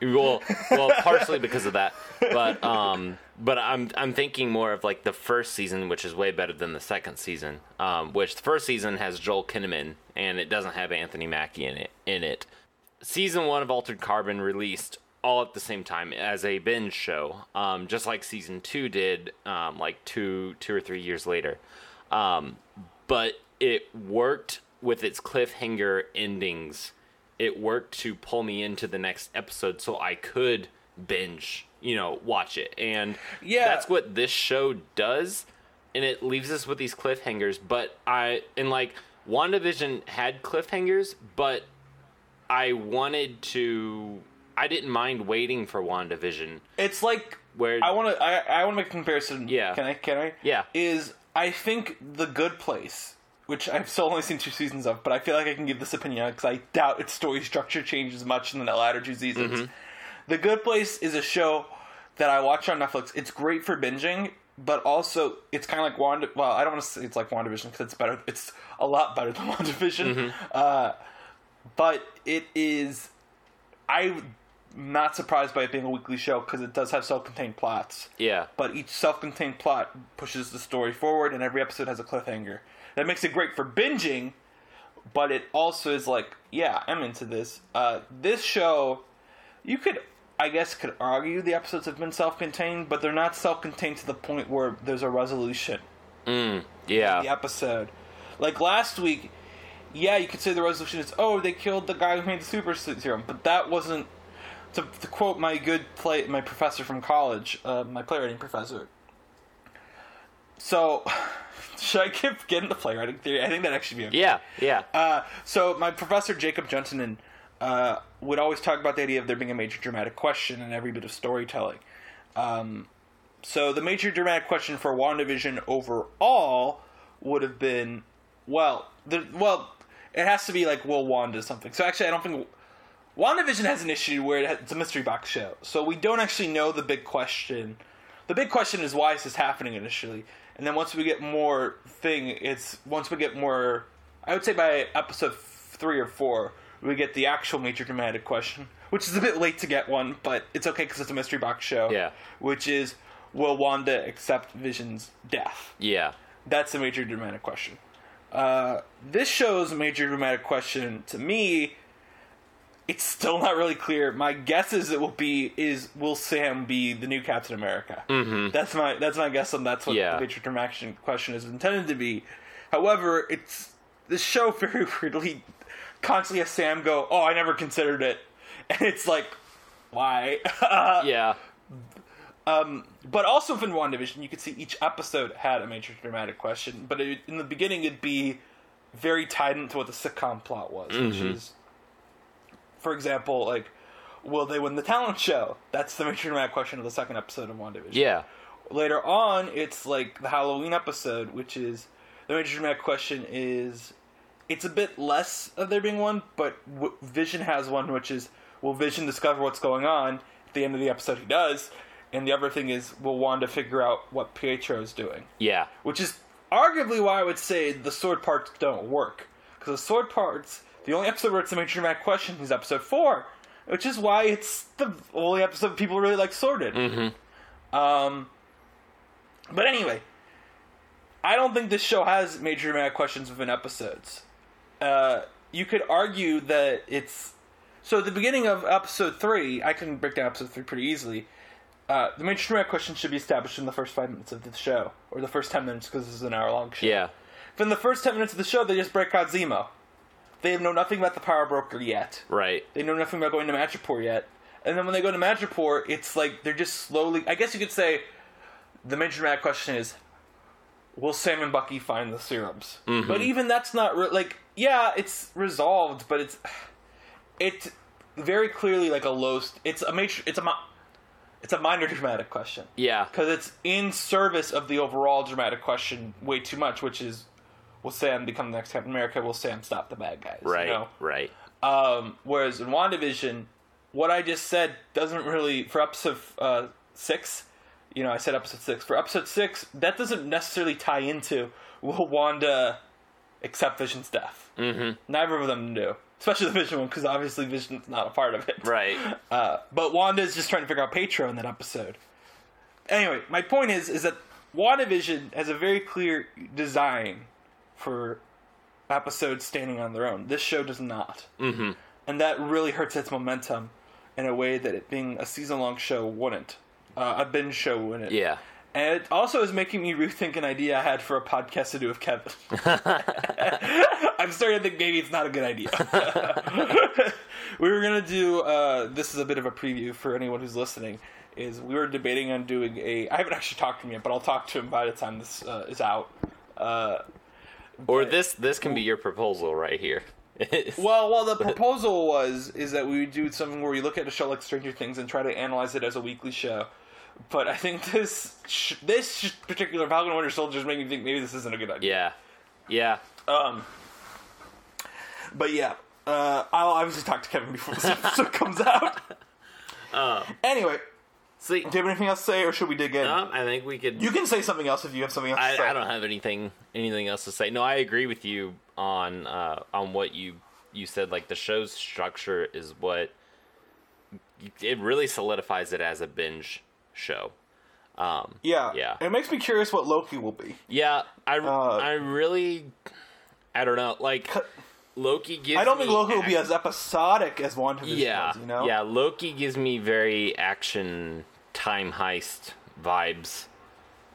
Well, well, partially because of that, but um, but I'm I'm thinking more of like the first season, which is way better than the second season. Um, which the first season has Joel Kinnaman, and it doesn't have Anthony Mackie in it. In it, season one of Altered Carbon released all at the same time as a binge show, um, just like season two did, um, like two two or three years later. Um, but it worked with its cliffhanger endings. It worked to pull me into the next episode so I could binge, you know, watch it. And Yeah. that's what this show does. And it leaves us with these cliffhangers. But I, and like, WandaVision had cliffhangers, but I wanted to, I didn't mind waiting for WandaVision. It's like Where- I want to. I, I want to make a comparison. Yeah. Can I? Can I? Yeah. Is I think the Good Place, which I've still only seen two seasons of, but I feel like I can give this opinion because I doubt its story structure changes much in the latter two seasons. Mm-hmm. The Good Place is a show that I watch on Netflix. It's great for binging, but also it's kind of like Wanda. Well, I don't want to say it's like WandaVision because it's better. It's a lot better than WandaVision. Mm-hmm. Uh, but it is. I'm not surprised by it being a weekly show because it does have self-contained plots. Yeah. But each self-contained plot pushes the story forward, and every episode has a cliffhanger. That makes it great for binging, but it also is like, yeah, I'm into this. Uh, this show, you could, I guess, could argue the episodes have been self-contained, but they're not self-contained to the point where there's a resolution Yeah. the episode. Like last week, yeah, you could say the resolution is, oh, they killed the guy who made the super serum, but that wasn't. To, to quote my good play, my professor from college, uh, my playwriting professor. So, should I give, get into playwriting theory? I think that actually be okay. Yeah. Yeah. Uh, so my professor Jacob Jensen uh, would always talk about the idea of there being a major dramatic question in every bit of storytelling. Um, so the major dramatic question for WandaVision overall would have been, well, the, well, it has to be like, will Wanda something? So actually, I don't think WandaVision has an issue where it has, it's a mystery box show, so we don't actually know the big question. The big question is why is this happening initially, and then once we get more thing, it's once we get more. I would say by episode three or four, we get the actual major dramatic question, which is a bit late to get one, but it's okay because it's a mystery box show. Yeah. Which is, will Wanda accept Vision's death? Yeah. That's the major dramatic question. Uh, this show's major dramatic question to me, it's still not really clear. My guess is it will be is will Sam be the new Captain America? Mm-hmm. That's my that's my guess, and that's what Yeah. the major dramatic question is intended to be. However, it's the show very weirdly constantly has Sam go, "Oh, I never considered it," and it's like, why? Yeah. But also in WandaVision, you could see each episode had a major dramatic question, but it, in the beginning it'd be very tied into what the sitcom plot was, which is, for example, like, will they win the talent show? That's the major dramatic question of the second episode of WandaVision. Yeah. Later on, it's like the Halloween episode, which is the major dramatic question is it's a bit less of there being one, but w- Vision has one, which is will Vision discover what's going on? At the end of the episode, he does. And the other thing is, will Wanda figure out what Pietro is doing? Yeah. Which is arguably why I would say the sword parts don't work. Because the sword parts, the only episode where it's a major dramatic question is episode 4. Which is why it's the only episode people really like sorted. Mm-hmm. Um, but anyway, I don't think this show has major dramatic questions within episodes. Uh, you could argue that it's So at the beginning of episode three, I can break down episode three pretty easily. Uh, the major dramatic question should be established in the first five minutes of the show, or the first ten minutes because this is an hour-long show. Yeah. But in the first ten minutes of the show, they just break out Zemo. They know nothing about the Power Broker yet. Right. They know nothing about going to Madripoor yet. And then when they go to Madripoor, it's like they're just slowly. I guess you could say the major dramatic question is will Sam and Bucky find the serums? Mm-hmm. But even that's not re- like yeah, it's resolved, but it's it's very clearly like a low. St- it's a major. It's a it's a minor dramatic question Yeah. because it's in service of the overall dramatic question way too much, which is will Sam become the next Captain America? Will Sam stop the bad guys? Right. You know? Right. Um, whereas in WandaVision, what I just said doesn't really for episode uh, six. You know, I said episode six. For episode six, that doesn't necessarily tie into will Wanda accept Vision's death. Mm-hmm. Neither of them do, especially the Vision one, because obviously Vision's not a part of it. Right. Uh, but Wanda is just trying to figure out Pietro in that episode. Anyway, my point is is that WandaVision has a very clear design for episodes standing on their own. This show does not. Mm-hmm. And that really hurts its momentum in a way that it being a season long show wouldn't. Uh, a binge show wouldn't. Yeah. And it also is making me rethink an idea I had for a podcast to do with Kevin. I'm starting to think maybe it's not a good idea. we were gonna do. Uh, this is a bit of a preview for anyone who's listening. Is we were debating on doing a. I haven't actually talked to him yet, but I'll talk to him by the time this uh, is out. Or this this can be your proposal right here. well, well, the proposal was is that we would do something where we look at a show like Stranger Things and try to analyze it as a weekly show. But I think this sh- this particular Falcon and Winter Soldier is making me think maybe this isn't a good idea. yeah. Yeah. Um, but yeah, uh, I'll obviously talk to Kevin before this episode comes out. anyway, See, do you have anything else to say, or should we dig in? um, I think we could. you can say something else if you have something else to I, say. I don't have anything anything else to say. No, I agree with you on uh, on what you you said. Like the show's structure is what it really solidifies it as a binge show. Um, Yeah, Yeah. It makes me curious what Loki will be. yeah, I Uh, I really I don't know. Like Loki gives. I don't think Loki will be as episodic as WandaVision Yeah, was. You know? yeah. Loki gives me very action time heist vibes.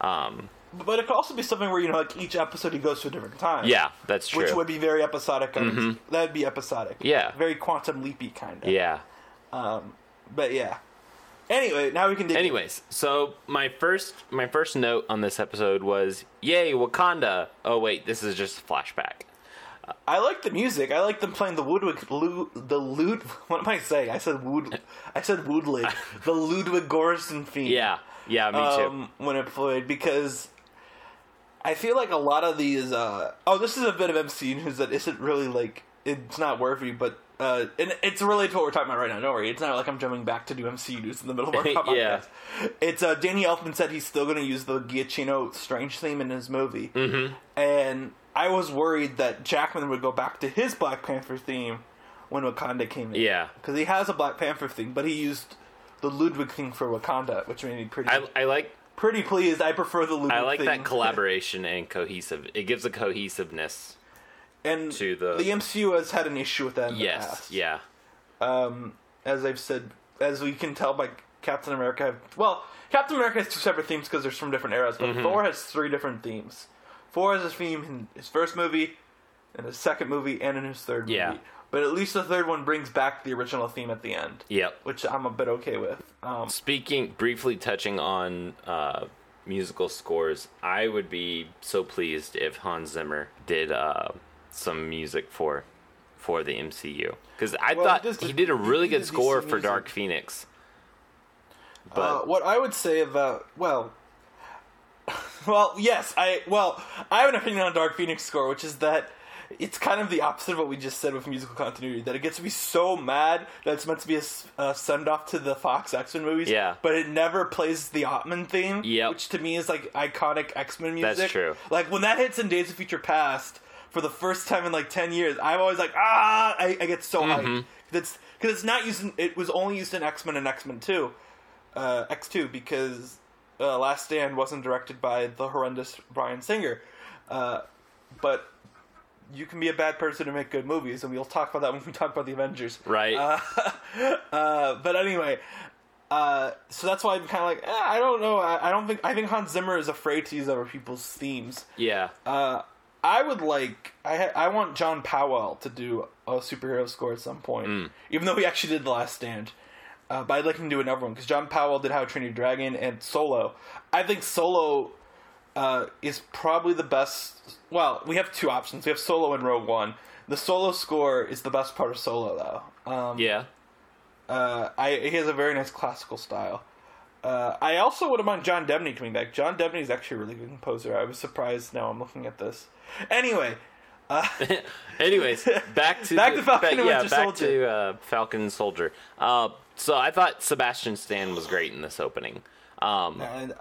Um, But it could also be something where you know, like each episode he goes to a different time. yeah, that's true. Which would be very episodic. That'd be episodic. Yeah. Very quantum leapy kind of. yeah. But yeah. Anyway, now we can dig. in. Anyways, so my first my first note on this episode was yay Wakanda. Oh wait, this is just a flashback. I like the music. I like them playing the Ludwig, Lu, the Lud. What am I saying? I said Wood. I said Woodlig. the Ludwig Göransson theme. Yeah, yeah, me too. Um, when it played because I feel like a lot of these. Uh, oh, this is a bit of MCU news that isn't really like it's not worthy, but. Uh, and it's related to what we're talking about right now. Don't worry, it's not like I'm jumping back to do MCU news in the middle of our podcast. Yeah. It's uh, Danny Elfman said he's still going to use the Giacchino Strange theme in his movie, mm-hmm. and I was worried that Jackman would go back to his Black Panther theme when Wakanda came in. Yeah. because he has a Black Panther theme, but he used the Ludwig theme for Wakanda, which made me pretty I, I like pretty pleased. I prefer the Ludwig. I like theme. that collaboration and cohesive. It gives a cohesiveness. and to the- the MCU has had an issue with that. In the Yes, past. yeah, as I've said, as we can tell by Captain America. Well, Captain America has two separate themes because they're from different eras, but Mm-hmm. Thor has three different themes. Thor has a theme in his first movie, in his second movie, and in his third Yeah. movie. But at least the third one brings back the original theme at the end, yep. which I'm a bit okay with. Um, Speaking briefly, touching on uh, musical scores, I would be so pleased if Hans Zimmer did uh, some music for for the MCU because I Well, thought he he did a really good score for. Dark Phoenix. uh, But what I would say about well, well, yes, I well, I have an opinion on Dark Phoenix score, which is that it's kind of the opposite of what we just said with musical continuity. That it gets me so mad that it's meant to be a send off to the Fox X Men movies, Yeah. but it never plays the Ottman theme, Yep. which to me is like iconic X Men music. That's true. Like when that hits in Days of Future Past for the first time in like ten years, I'm always like, ah, I, I get so hyped. Mm-hmm. 'Cause It's because it's not used. In, it was only used in X Men and X Men Two uh, X2 because uh, Last Stand wasn't directed by the horrendous Bryan Singer. Uh, but you can be a bad person to make good movies, and we'll talk about that when we talk about the Avengers. Right. Uh, uh, but anyway, uh, so that's why I'm kind of like, eh, I don't know. I, I don't think I think Hans Zimmer is afraid to use other people's themes. yeah. Uh, I would like I ha- I want John Powell to do a superhero score at some point, Hmm. even though he actually did The Last Stand. Uh, but I'd like him to do another one because John Powell did How to Train Your Dragon and Solo. I think Solo uh, is probably the best. Well, we have two options. We have Solo and Rogue One. The Solo score is the best part of Solo, though. Um, Yeah. uh, I he has a very nice classical style. Uh, I also wouldn't mind John Debney coming back. John Debney is actually a really good composer. I was surprised. Now I'm looking at this. Anyway, uh, Anyways, back to Back to Falcon yeah, back Soldier. to uh, Falcon Soldier. Uh, so I thought Sebastian Stan was great in this opening. Um, and,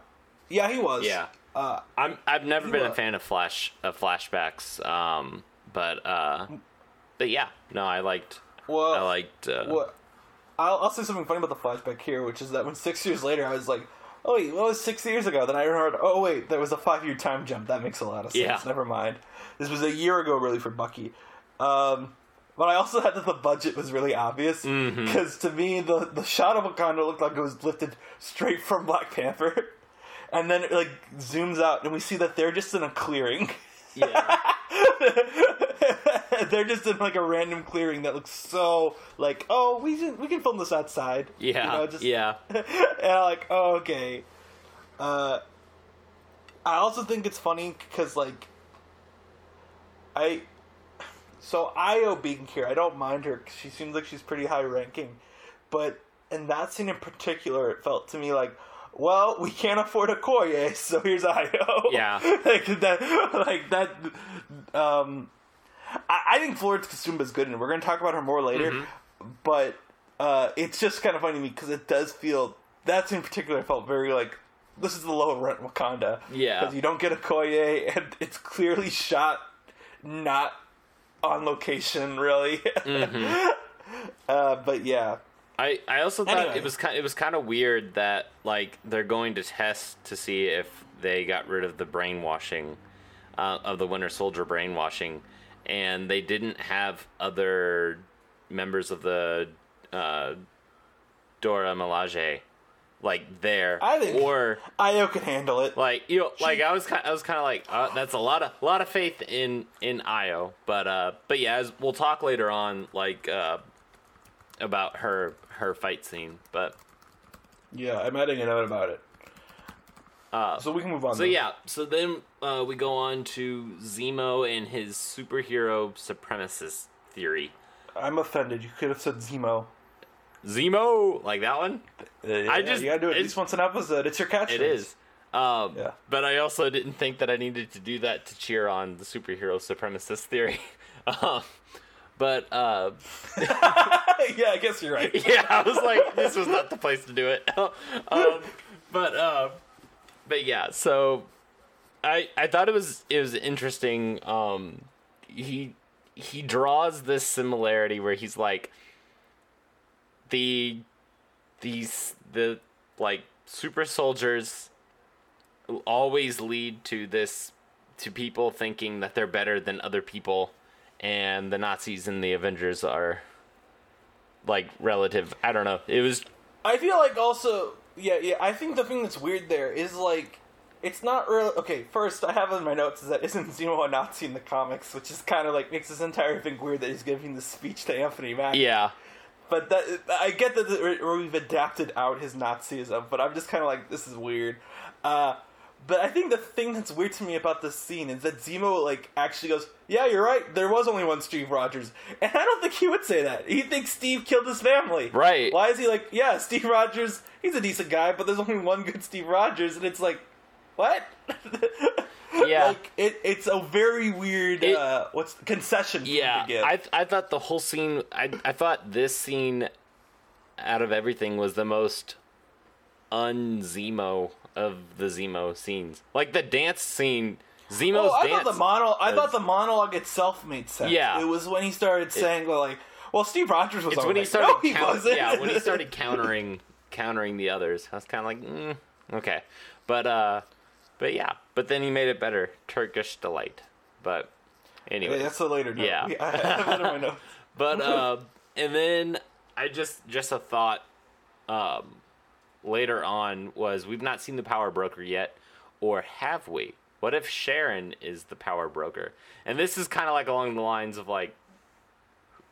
yeah, he was. Yeah. Uh, I'm I've never been a fan of flash of flashbacks. Um, but uh, but yeah, no, I liked well, I liked uh, What? I'll, I'll say something funny about the flashback here, which is that when six years later, I was like, "Oh wait, what was six years ago?" Then I remembered, "Oh wait, there was a five-year time jump." That makes a lot of sense. Yeah. Never mind. This was a year ago, really, for Bucky. Um, but I also had that the budget was really obvious Mm-hmm. because to me, the the shot of Wakanda looked like it was lifted straight from Black Panther, and then it like zooms out, and we see that they're just in a clearing. yeah. They're just in like a random clearing that looks so like, oh, we can we can film this outside. Yeah, you know, just, yeah, and I'm like, oh, okay. Uh, I also think it's funny because like, I, so Io being here, I don't mind her she seems like she's pretty high ranking, but in that scene in particular, it felt to me like. Well, we can't afford a Koye, so here's Io. Yeah. like that, like that. Um, I, I think Florence Kasumba is good, and we're going to talk about her more later. Mm-hmm. But uh, it's just kind of funny to me because it does feel that scene in particular felt very like this is the low rent Wakanda. Yeah. because you don't get a Koye, and it's clearly shot not on location, really. Mm-hmm. uh, but yeah, I, I also thought Anyway. it was kind it was kind of weird that like they're going to test to see if they got rid of the brainwashing uh, of the Winter Soldier brainwashing, and they didn't have other members of the uh, Dora Milaje like there, I think- or Io can handle it. like you know, like I was kind I was kind of like uh, that's a lot of a lot of faith in in Io, but uh, but yeah, as we'll talk later on, like uh, about her her fight scene, but Yeah, I'm adding a note about it. uh, So we can move on. so then. yeah, so then uh, we go on to Zemo and his superhero supremacist theory. I'm offended. You could have said Zemo. Zemo, like that one, I just- you gotta do it at least once an episode. It's your catchphrase. it is. Um, Yeah. But I also didn't think that I needed to do that to cheer on the superhero supremacist theory. um, but uh, yeah, I guess you're right. yeah, I was like, this was not the place to do it. um, but uh, but yeah, so I I thought it was it was interesting. Um, he he draws this similarity where he's like the these the like super soldiers always lead to this to people thinking that they're better than other people and the Nazis and the Avengers are like relative. I don't know. It was I feel like also, yeah, yeah. I think the thing that's weird there is like, it's not really okay. First, I have in my notes is that isn't Zemo a Nazi in the comics, which is kind of like makes this entire thing weird that he's giving this speech to Anthony Mackie. yeah. But that I get that we've adapted out his Nazism, but I'm just kind of like this is weird. Uh, but I think the thing that's weird to me about this scene is that Zemo like actually goes, "Yeah, you're right. There was only one Steve Rogers," and I don't think he would say that. He thinks Steve killed his family. Right. Why is he like, "Yeah, Steve Rogers. He's a decent guy, but there's only one good Steve Rogers," and it's like, what? Yeah. like it, it's a very weird It- uh, what's concession. Yeah. to give. I I thought the whole scene I I thought this scene out of everything was the most un-Zemo of the Zemo scenes. Like the dance scene Zemo's Oh, I dance. thought the monologue. I was- thought the monologue itself made sense. Yeah. it was when he started saying, "Well, like, well, Steve Rogers was." it's when he right." started No, he count- wasn't. yeah when he started countering countering the others i was kind of like mm, okay but uh but yeah but then he made it better turkish delight but Anyway, that's a later note. Yeah. I have that in my notes. But um, and then I just just a thought um, later on was we've not seen the power broker yet, or have we? What if Sharon is the power broker? And this is kind of like along the lines of like,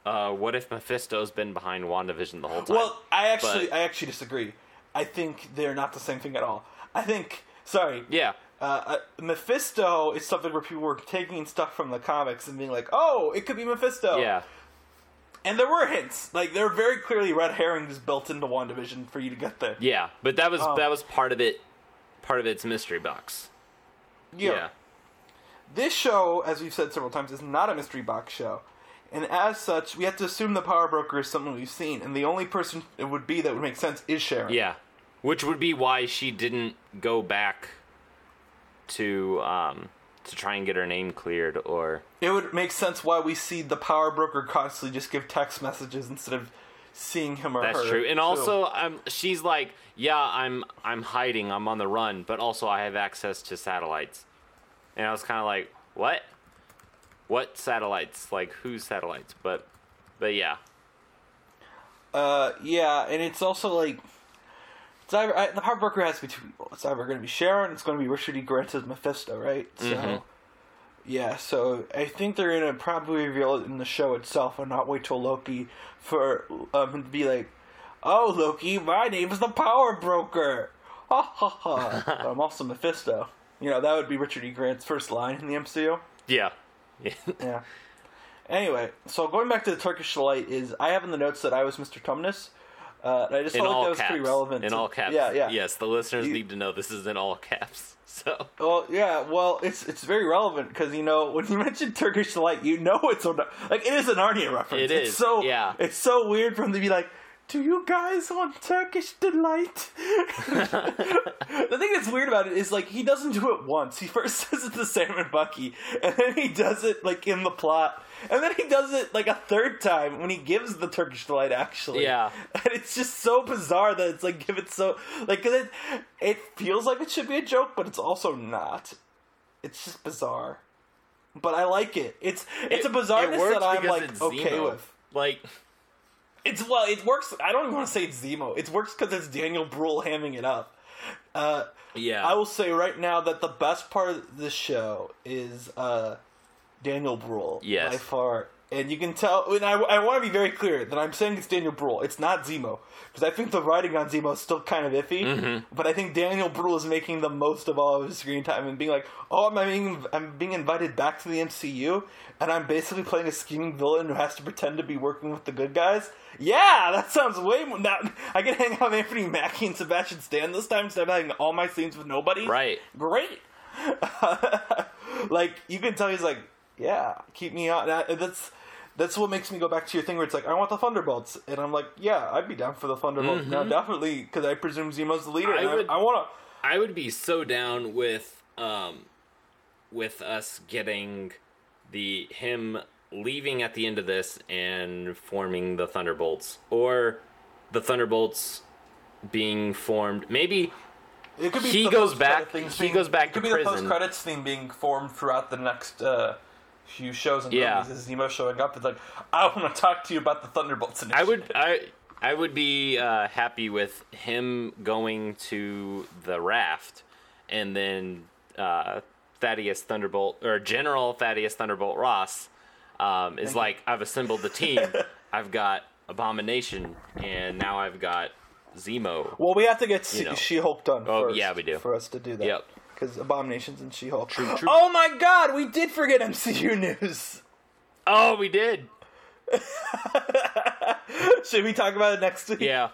uh, what if Mephisto's been behind WandaVision the whole time? Well, I actually, But- I actually disagree. I think they're not the same thing at all. I think, sorry, yeah, uh, uh, Mephisto is something where people were taking stuff from the comics and being like, "Oh, it could be Mephisto." yeah, and there were hints. Like there were very clearly red herrings built into WandaVision for you to get there. yeah. But that was Oh. that was part of it. Part of its mystery box. yeah. This show, as we've said several times, is not a mystery box show. And as such, we have to assume the power broker is something we've seen, and the only person it would be that would make sense is Sharon. Yeah. Which would be why she didn't go back to um to try and get her name cleared or It would make sense why we see the power broker constantly just give text messages instead of seeing him or her. that's true. And too. also um she's like, "Yeah, I'm I'm hiding. I'm on the run, but also I have access to satellites." And I was kind of like, "What? What satellites? Like whose satellites?" But but yeah. Uh, yeah, and it's also like it's either I, the power broker has to be two people. It's either going to be Sharon, it's going to be Richard E. Grant as Mephisto, right? So, Mhm. yeah. So I think they're going to probably reveal it in the show itself, and not wait till Loki for um to be like, "Oh, Loki, my name is the Power Broker." Ha ha ha! I'm also Mephisto. You know that would be Richard E. Grant's first line in the MCU. Yeah. Yeah. Anyway, so going back to the Turkish delight is I have in the notes that I was Mr. Tumnus. Uh, I just in felt like all that was caps. pretty relevant. In to- all caps. Yeah, yeah. Yes, the listeners You- need to know this is in all caps. So Well, yeah. Well, it's it's very relevant because you know when you mention Turkish delight, you know it's a, like it is an Narnia reference. It It's so yeah. It's so weird for them to be like, "Do you guys want Turkish delight?" the thing that's weird about it is like he doesn't do it once. He first says it to Sam and Bucky, and then he does it like in the plot, and then he does it like a third time when he gives the Turkish delight. Actually, Yeah. and it's just so bizarre that it's like give it so like 'cause it it feels like it should be a joke, but it's also not. It's just bizarre, but I like it. It's it's a bizarreness It that I'm like okay Zemo. with. Like It's well, it works. I don't even want to say it's Zemo. It works because it's Daniel Bruhl hamming it up. Uh, yeah. I will say right now that the best part of this show is uh, Daniel Bruhl Yes. by far, and you can tell. And I, I want to be very clear that I'm saying it's Daniel Bruhl. It's not Zemo because I think the writing on Zemo is still kind of iffy. Mm-hmm. But I think Daniel Bruhl is making the most of all of his screen time and being like, "Oh, I'm being I'm being invited back to the MCU, and I'm basically playing a scheming villain who has to pretend to be working with the good guys." Yeah, that sounds way more. Now I can hang out with Anthony Mackie and Sebastian Stan this time instead of having all my scenes with nobody. Right. Great. like you can tell he's like, yeah, keep me on. That, that's that's what makes me go back to your thing where it's like, I want the Thunderbolts, and I'm like, yeah, I'd be down for the Thunderbolts now, definitely, because I presume Zemo's the leader. Mm-hmm. I and I, would- I want to. I would be so down with um with us getting the him leaving at the end of this and forming the Thunderbolts or the Thunderbolts being formed. Maybe It could be He goes back- he being- goes back It could be the post credits theme being formed throughout the next uh, few shows and Yeah. movies as Zemo showing up. It's like, I want to talk to you about the Thunderbolts. Initiative. I would I I would be uh, happy with him going to the raft and then uh, Thaddeus Thunderbolt or General Thaddeus Thunderbolt Ross um, is like I've assembled the team. I've got Abomination and now I've got Zemo. Well, we have to get You know. She-Hulk done Oh, first. yeah, we do. for us to do that. Yep. Because Abominations and She-Hulk. True, true. Oh my God, we did forget MCU news. Oh, we did. Should we talk about it next week? Yeah.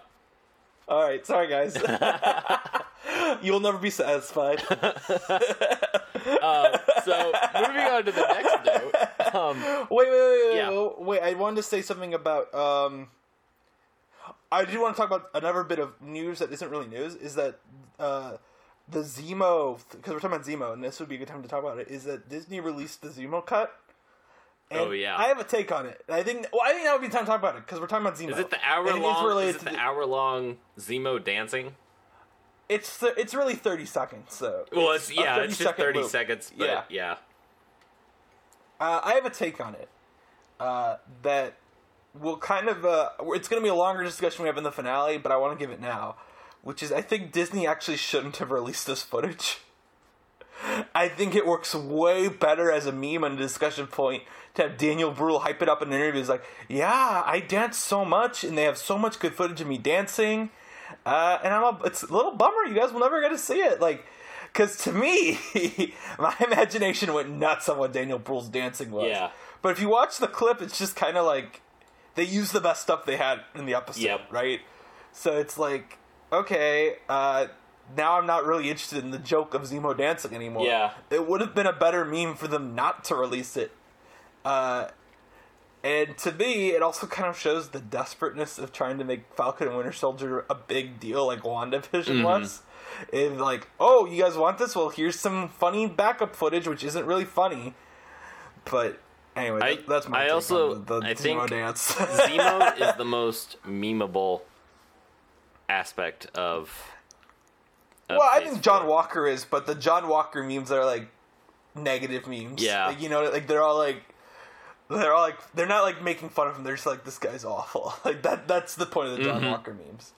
All right. Sorry, guys. You'll never be satisfied. Uh, so moving on to the next note. Um, Wait, wait, wait, wait, Yeah. wait, wait. I wanted to say something about. Um, I do want to talk about another bit of news that isn't really news. Is that uh, the Zemo? Because we're talking about Zemo, and this would be a good time to talk about it. Is that Disney released the Zemo cut? And Oh, yeah. I have a take on it. I think. Well, I think that would be time to talk about it because we're talking about Zemo. is it the hour And it is long? Is it to the hour long Zemo dancing? It's th- it's really thirty seconds. So Well, it's a yeah, it's just 30-second thirty loop. seconds. But Yeah. yeah. Uh, I have a take on it uh, that will kind of. Uh, it's going to be a longer discussion we have in the finale, but I want to give it now, which is I think Disney actually shouldn't have released this footage. I think it works way better as a meme and a discussion point to have Daniel Bruhl hype it up in an interview. interviews like, yeah, I dance so much, and they have so much good footage of me dancing, uh, and I'm a, it's a little bummer you guys will never get to see it, like, because to me, my imagination went nuts on what Daniel Bruhl's dancing was. Yeah. But if you watch the clip, it's just kind of like they used the best stuff they had in the episode, Yep. right? So it's like, okay, uh, now I'm not really interested in the joke of Zemo dancing anymore. Yeah. It would have been a better meme for them not to release it. Uh, and to me, it also kind of shows the desperateness of trying to make Falcon and Winter Soldier a big deal like WandaVision was. And like, oh, you guys want this? Well, here's some funny backup footage, which isn't really funny. But anyway, I- that's my I also- the, the I Zemo think dance. Zemo is the most memeable aspect of. of well, I think John. Walker is, but the John Walker memes are like negative memes. Yeah. Like, you know, like they're all like they're all like they're not like making fun of him. They're just like this guy's awful. Like that. That's the point of the John Mhm. Walker memes.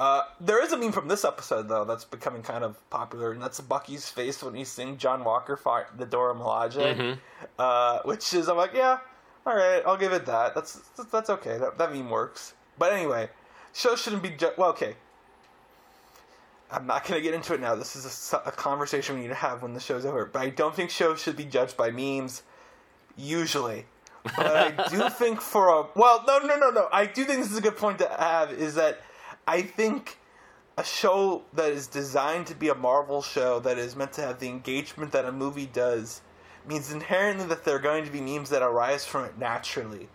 Uh, there is a meme from this episode though that's becoming kind of popular, and that's Bucky's face when he's seeing John Walker fight the Dora Milaje, Mhm. uh, which is I'm like, yeah, all right, I'll give it that. That's that's okay. That that meme works. But anyway, show shouldn't be ju- well. Okay, I'm not going to get into it now. This is a conversation we need to have when the show's over. But I don't think shows should be judged by memes, usually. But I do think for a well, no, no, no, no. I do think this is a good point to have. Is that I think a show that is designed to be a Marvel show that is meant to have the engagement that a movie does means inherently that there are going to be memes that arise from it naturally,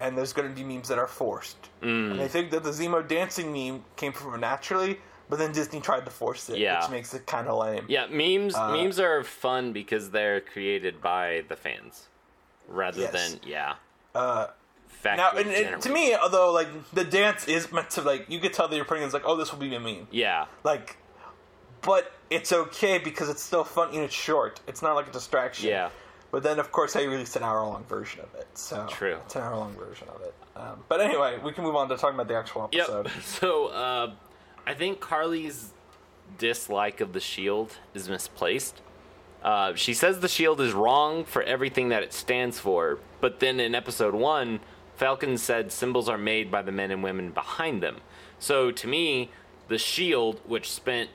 and there's going to be memes that are forced. Mm. And I think that the Zemo dancing meme came from naturally, but then Disney tried to force it, Yeah. which makes it kind of lame. Yeah, memes Uh, memes are fun because they're created by the fans, rather Yes. than yeah. Uh, Fact now, and, and to me, although like the dance is meant to like, you could tell that you're putting it as like, oh, this will be a meme. yeah, Like, but it's okay because it's still fun and it's short. It's not like a distraction. yeah, But then, of course, they released an hour-long version of it. So True. it's an hour-long version of it. Um, but anyway, we can move on to talking about the actual yep. episode. So uh, I think Karli's dislike of the shield is misplaced. Uh, she says the shield is wrong for everything that it stands for, but then in episode one, Falcon said symbols are made by the men and women behind them. So to me, the shield, which spent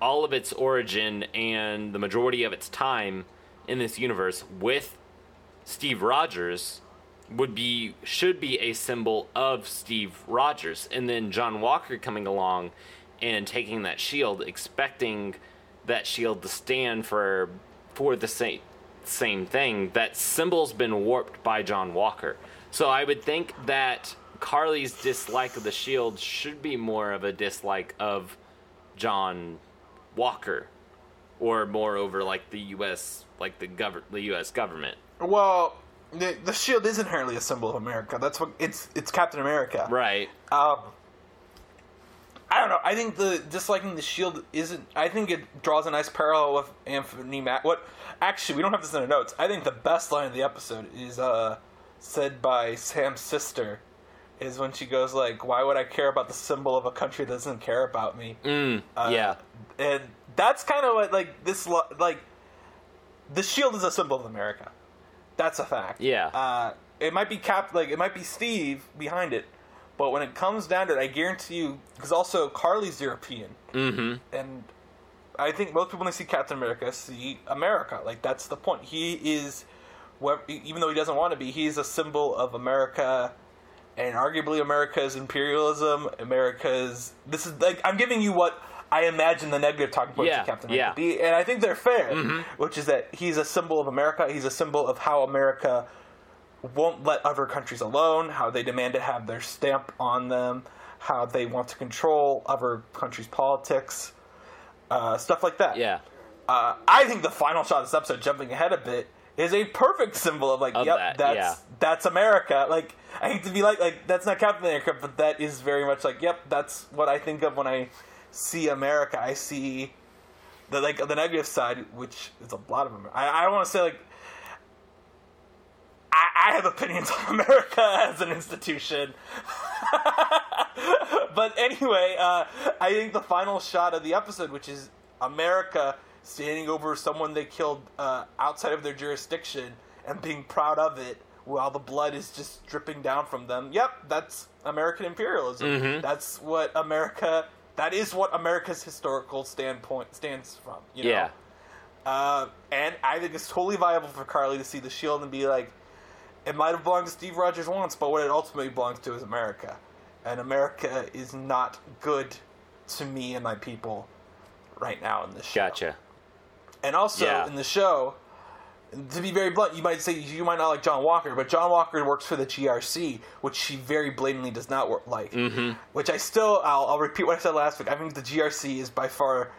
all of its origin and the majority of its time in this universe with Steve Rogers would be should be a symbol of Steve Rogers. And then John Walker coming along and taking that shield expecting that shield to stand for for the same same thing. That symbol's been warped by John Walker. So I would think that Karli's dislike of the shield should be more of a dislike of John Walker or moreover like the US like the gov- the US government Well, the, the shield is inherently a symbol of America. That's what it's. It's Captain America. right Um, I don't know. I think the disliking the shield isn't. I think it draws a nice parallel with Anthony Mack. What? Actually, we don't have this in the notes. I think the best line of the episode is uh, said by Sam's sister. Is when she goes like, "Why would I care about the symbol of a country that doesn't care about me?" mm, Uh, yeah and that's kind of what like this like the shield is a symbol of America. That's a fact. Yeah. Uh, it might be Cap, like it might be Steve behind it, but when it comes down to it, I guarantee you, because also Karli's European, mm-hmm and I think most people when they see Captain America see America. Like that's the point. He is, even though he doesn't want to be, he's a symbol of America, and arguably America's imperialism. America's this is like I'm giving you what I imagine the negative talking points Yeah, of Captain America yeah. be, and I think they're fair. Mm-hmm. Which is that he's a symbol of America. He's a symbol of how America won't let other countries alone, how they demand to have their stamp on them, how they want to control other countries' politics, uh, stuff like that. yeah Uh, I think the final shot of this episode, jumping ahead a bit, is a perfect symbol of like, Of yep, that, that's yeah. that's America. Like, I hate to be like, like that's not Captain America, but that is very much like, yep, that's what I think of when I see America. I see the like the negative side, which is a lot of America. I, I don't want to say like I have opinions on America as an institution. but anyway, uh, I think the final shot of the episode, which is America standing over someone they killed uh, outside of their jurisdiction and being proud of it while the blood is just dripping down from them. Yep, that's American imperialism. That's what America. That is what America's historical standpoint stands from. You know? Yeah. Uh, and I think it's totally viable for Karli to see the shield and be like, it might have belonged to Steve Rogers once, but what it ultimately belongs to is America. And America is not good to me and my people right now in this show. Gotcha. And also Yeah. in the show, to be very blunt, you might say you might not like John Walker, but John Walker works for the GRC, which she very blatantly does not work like. Mm-hmm. Which I still, I'll, I'll repeat what I said last week. I think the GRC is by far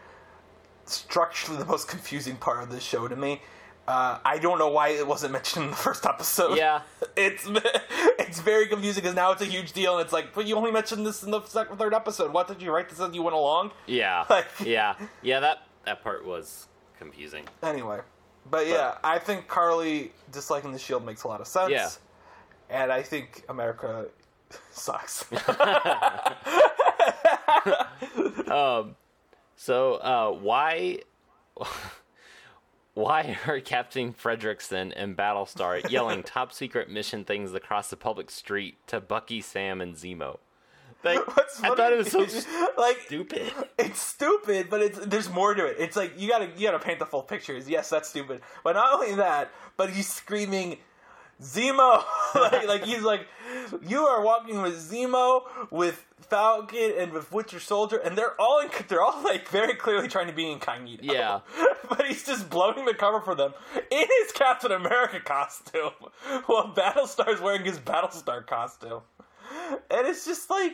structurally the most confusing part of this show to me. Uh, I don't know why it wasn't mentioned in the first episode. Yeah. it's it's very confusing because now it's a huge deal, and it's like, but you only mentioned this in the second, third episode. What did you write this as you went along? Yeah. Like- yeah. Yeah. That that part was confusing. Anyway, but yeah, I think Karli disliking the Shield makes a lot of sense. Yeah. and I think America sucks. So, uh, why, why are Captain Fredrickson and Battlestar yelling top secret mission things across the public street to Bucky, Sam, and Zemo? Like, What's I thought it was so is, like stupid. it's stupid, but it's there's more to it. It's like you gotta you gotta paint the full picture. Yes, that's stupid, but not only that, but he's screaming Zemo, like, like he's like, you are walking with Zemo, with Falcon, and with Winter Soldier, and they're all in, they're all like very clearly trying to be incognito. Yeah. but he's just blowing the cover for them in his Captain America costume, while Battlestar's wearing his Battlestar costume, and it's just like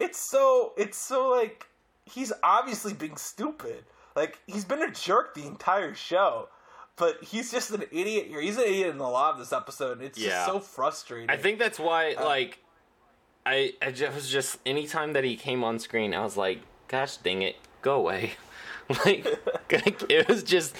it's so it's so like he's obviously being stupid. Like he's been a jerk the entire show, but he's just an idiot here. He's an idiot in a lot of this episode. It's Yeah. just so frustrating. I think that's why, Uh, like, I, I just was just anytime that he came on screen, I was like, "Gosh, dang it, go away!" like, it was just,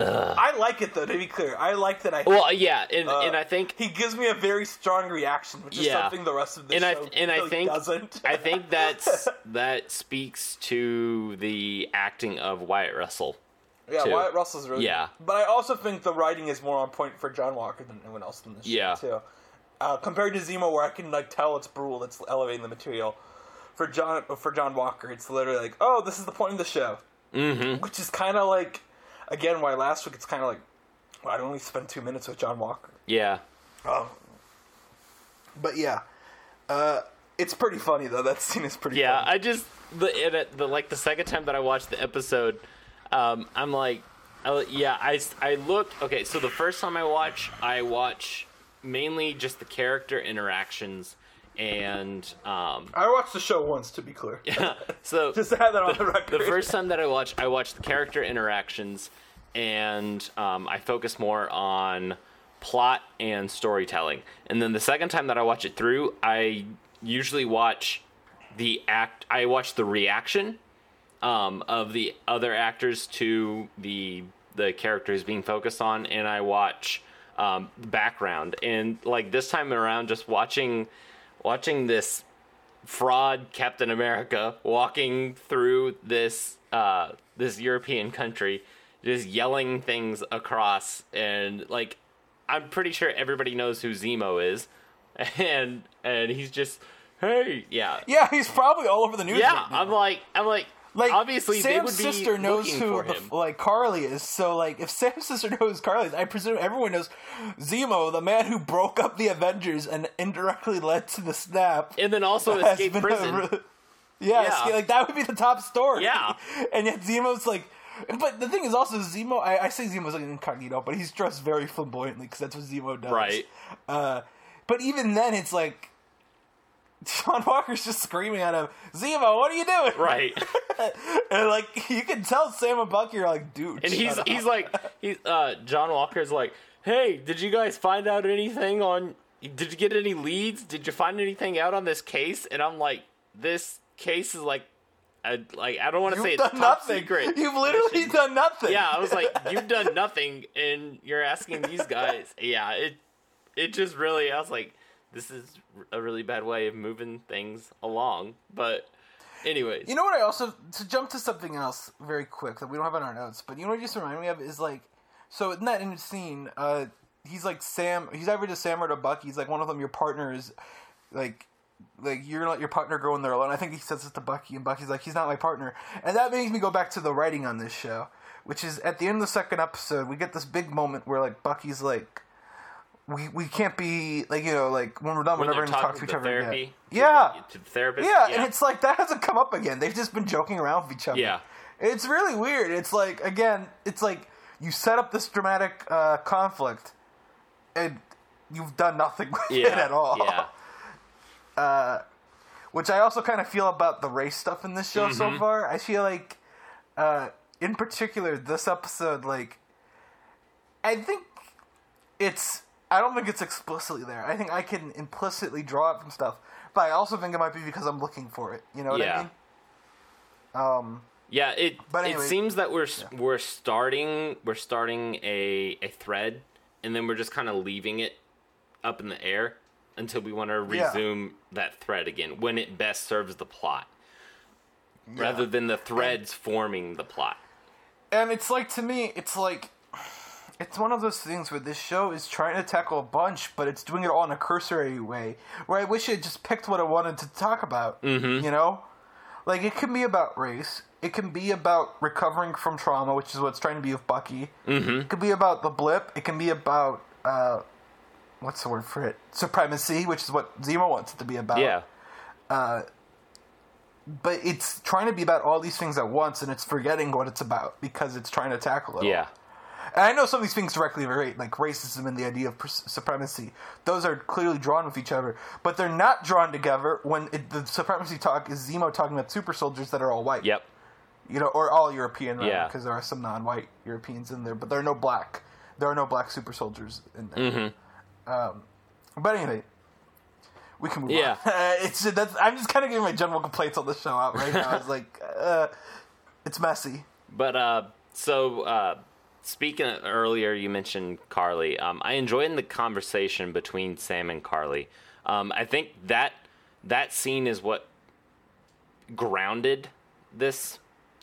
I like it though. To be clear, I like that. I well, yeah, and uh, and I think he gives me a very strong reaction, which is Yeah. something the rest of the and I show and I think doesn't. I think that's that speaks to the acting of Wyatt Russell. yeah, too. Wyatt Russell's really Yeah. But I also think the writing is more on point for John Walker than anyone else in the show Yeah. too. Uh, compared to Zemo, where I can like tell it's Brühl, that's elevating the material. For John, for John Walker, it's literally like, oh, this is the point of the show, mm-hmm. which is kind of like, again, why last week it's kind of like, I only spent two minutes with John Walker. Yeah, Um, but yeah, uh, it's pretty funny though. That scene is pretty. yeah. funny. I just the, it, the like the second time that I watched the episode, um, I'm like, I, yeah, I I look okay. So the first time I watch, I watch mainly just the character interactions and um, I watched the show once, to be clear. so Just to have that on the record. the first time that I watched, I watched the character interactions, and um, I focus more on plot and storytelling. And then the second time that I watch it through, I usually watch the act. I watch the reaction um, of the other actors to the the characters being focused on, and I watch um, background. And like this time around, just watching watching this fraud Captain America walking through this uh, this European country, just yelling things across, and like I'm pretty sure everybody knows who Zemo is, and and he's just hey yeah yeah, he's probably all over the news. yeah right. I'm like I'm like like obviously Sam's they would be sister knows who like Karli is. So like, if Sam's sister knows Karli is, I presume everyone knows Zemo, the man who broke up the Avengers and indirectly led to the snap. and then also escaped a prison. re- yeah, Yeah. escape- like that would be the top story. Yeah. and yet Zemo's like. But the thing is also Zemo. I, I say Zemo's like incognito, but he's dressed very flamboyantly because that's what Zemo does. Right. Uh, but even then, it's like John Walker's just screaming at him, "Zemo, what are you doing?" right And like you can tell Sam and Bucky are like, dude. and shut he's up." he's like he's uh John Walker's like hey did you guys find out anything on did you get any leads did you find anything out on this case and I'm like this case is like I, like I don't want to say it's top nothing. secret You've literally mission. done nothing. yeah I was like you've done nothing and you're asking these guys yeah it it just really I was like, this is a really bad way of moving things along. But anyways, You know what? I also to jump to something else very quick that we don't have on our notes, but you know what? Just reminded me of is like, so in that in scene, uh, he's like Sam. He's either to Sam or to Bucky. He's like one of them. Your partner is like. Like you're gonna let your partner going there alone. I think he says it to Bucky, and Bucky's like, "He's not my partner," and that makes me go back to the writing on this show, which is at the end of the second episode, we get this big moment where like Bucky's like, "We we can't be like you know like when we're done, when we're never going to talk to each the other therapy, again." to Yeah, the, to the therapist, yeah, and it's like that hasn't come up again. They've just been joking around with each other. Yeah. It's really weird. It's like again, it's like you set up this dramatic uh, conflict, and you've done nothing with yeah, it at all. Yeah, Which I also kind of feel about the race stuff in this show Mm-hmm. so far. I feel like, uh, in particular, this episode, like, I think it's. I don't think it's explicitly there. I think I can implicitly draw it from stuff, but I also think it might be because I'm looking for it. You know what Yeah. I mean? Um. yeah. It But it seems that we're we're starting we're starting a a thread, and then we're just kind of leaving it up in the air until we want to Yeah. resume that thread again when it best serves the plot, rather than the threads forming the plot. And it's like to me, it's like it's one of those things where this show is trying to tackle a bunch, but it's doing it all in a cursory way. Where I wish it just picked what it wanted to talk about. Mm-hmm. You know, like it can be about race. It can be about recovering from trauma, which is what it's trying to be with Bucky. Mm-hmm. It could be about the blip. It can be about uh, what's the word for it? Supremacy, which is what Zemo wants it to be about Yeah, but it's trying to be about all these things at once, and it's forgetting what it's about because it's trying to tackle it. all. And I know some of these things directly relate, like racism and the idea of supremacy. Those are clearly drawn with each other, but they're not drawn together when it, the supremacy talk is Zemo talking about super soldiers that are all white. yep, You know, or all European, rather, Yeah. because there are some non-white Europeans in there, but there are no black. There are no black super soldiers in there. Mm-hmm. Um, but anyway, we can move Yeah. on. it's that's, I'm just kind of giving my general complaints on the show out right now. It's like, uh, it's messy. But uh, so uh, speaking of earlier, you mentioned Karli. Um, I enjoyed the conversation between Sam and Karli. Um, I think that that scene is what grounded this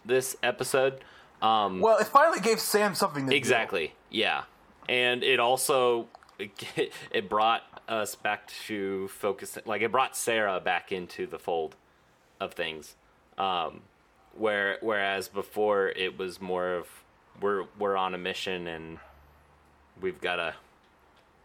this episode. Um, Well, it finally gave Sam something to do. exactly, yeah, and it also it brought us back to focus. Like it brought Sarah back into the fold of things. Um, where whereas before it was more of we're we're on a mission and we've gotta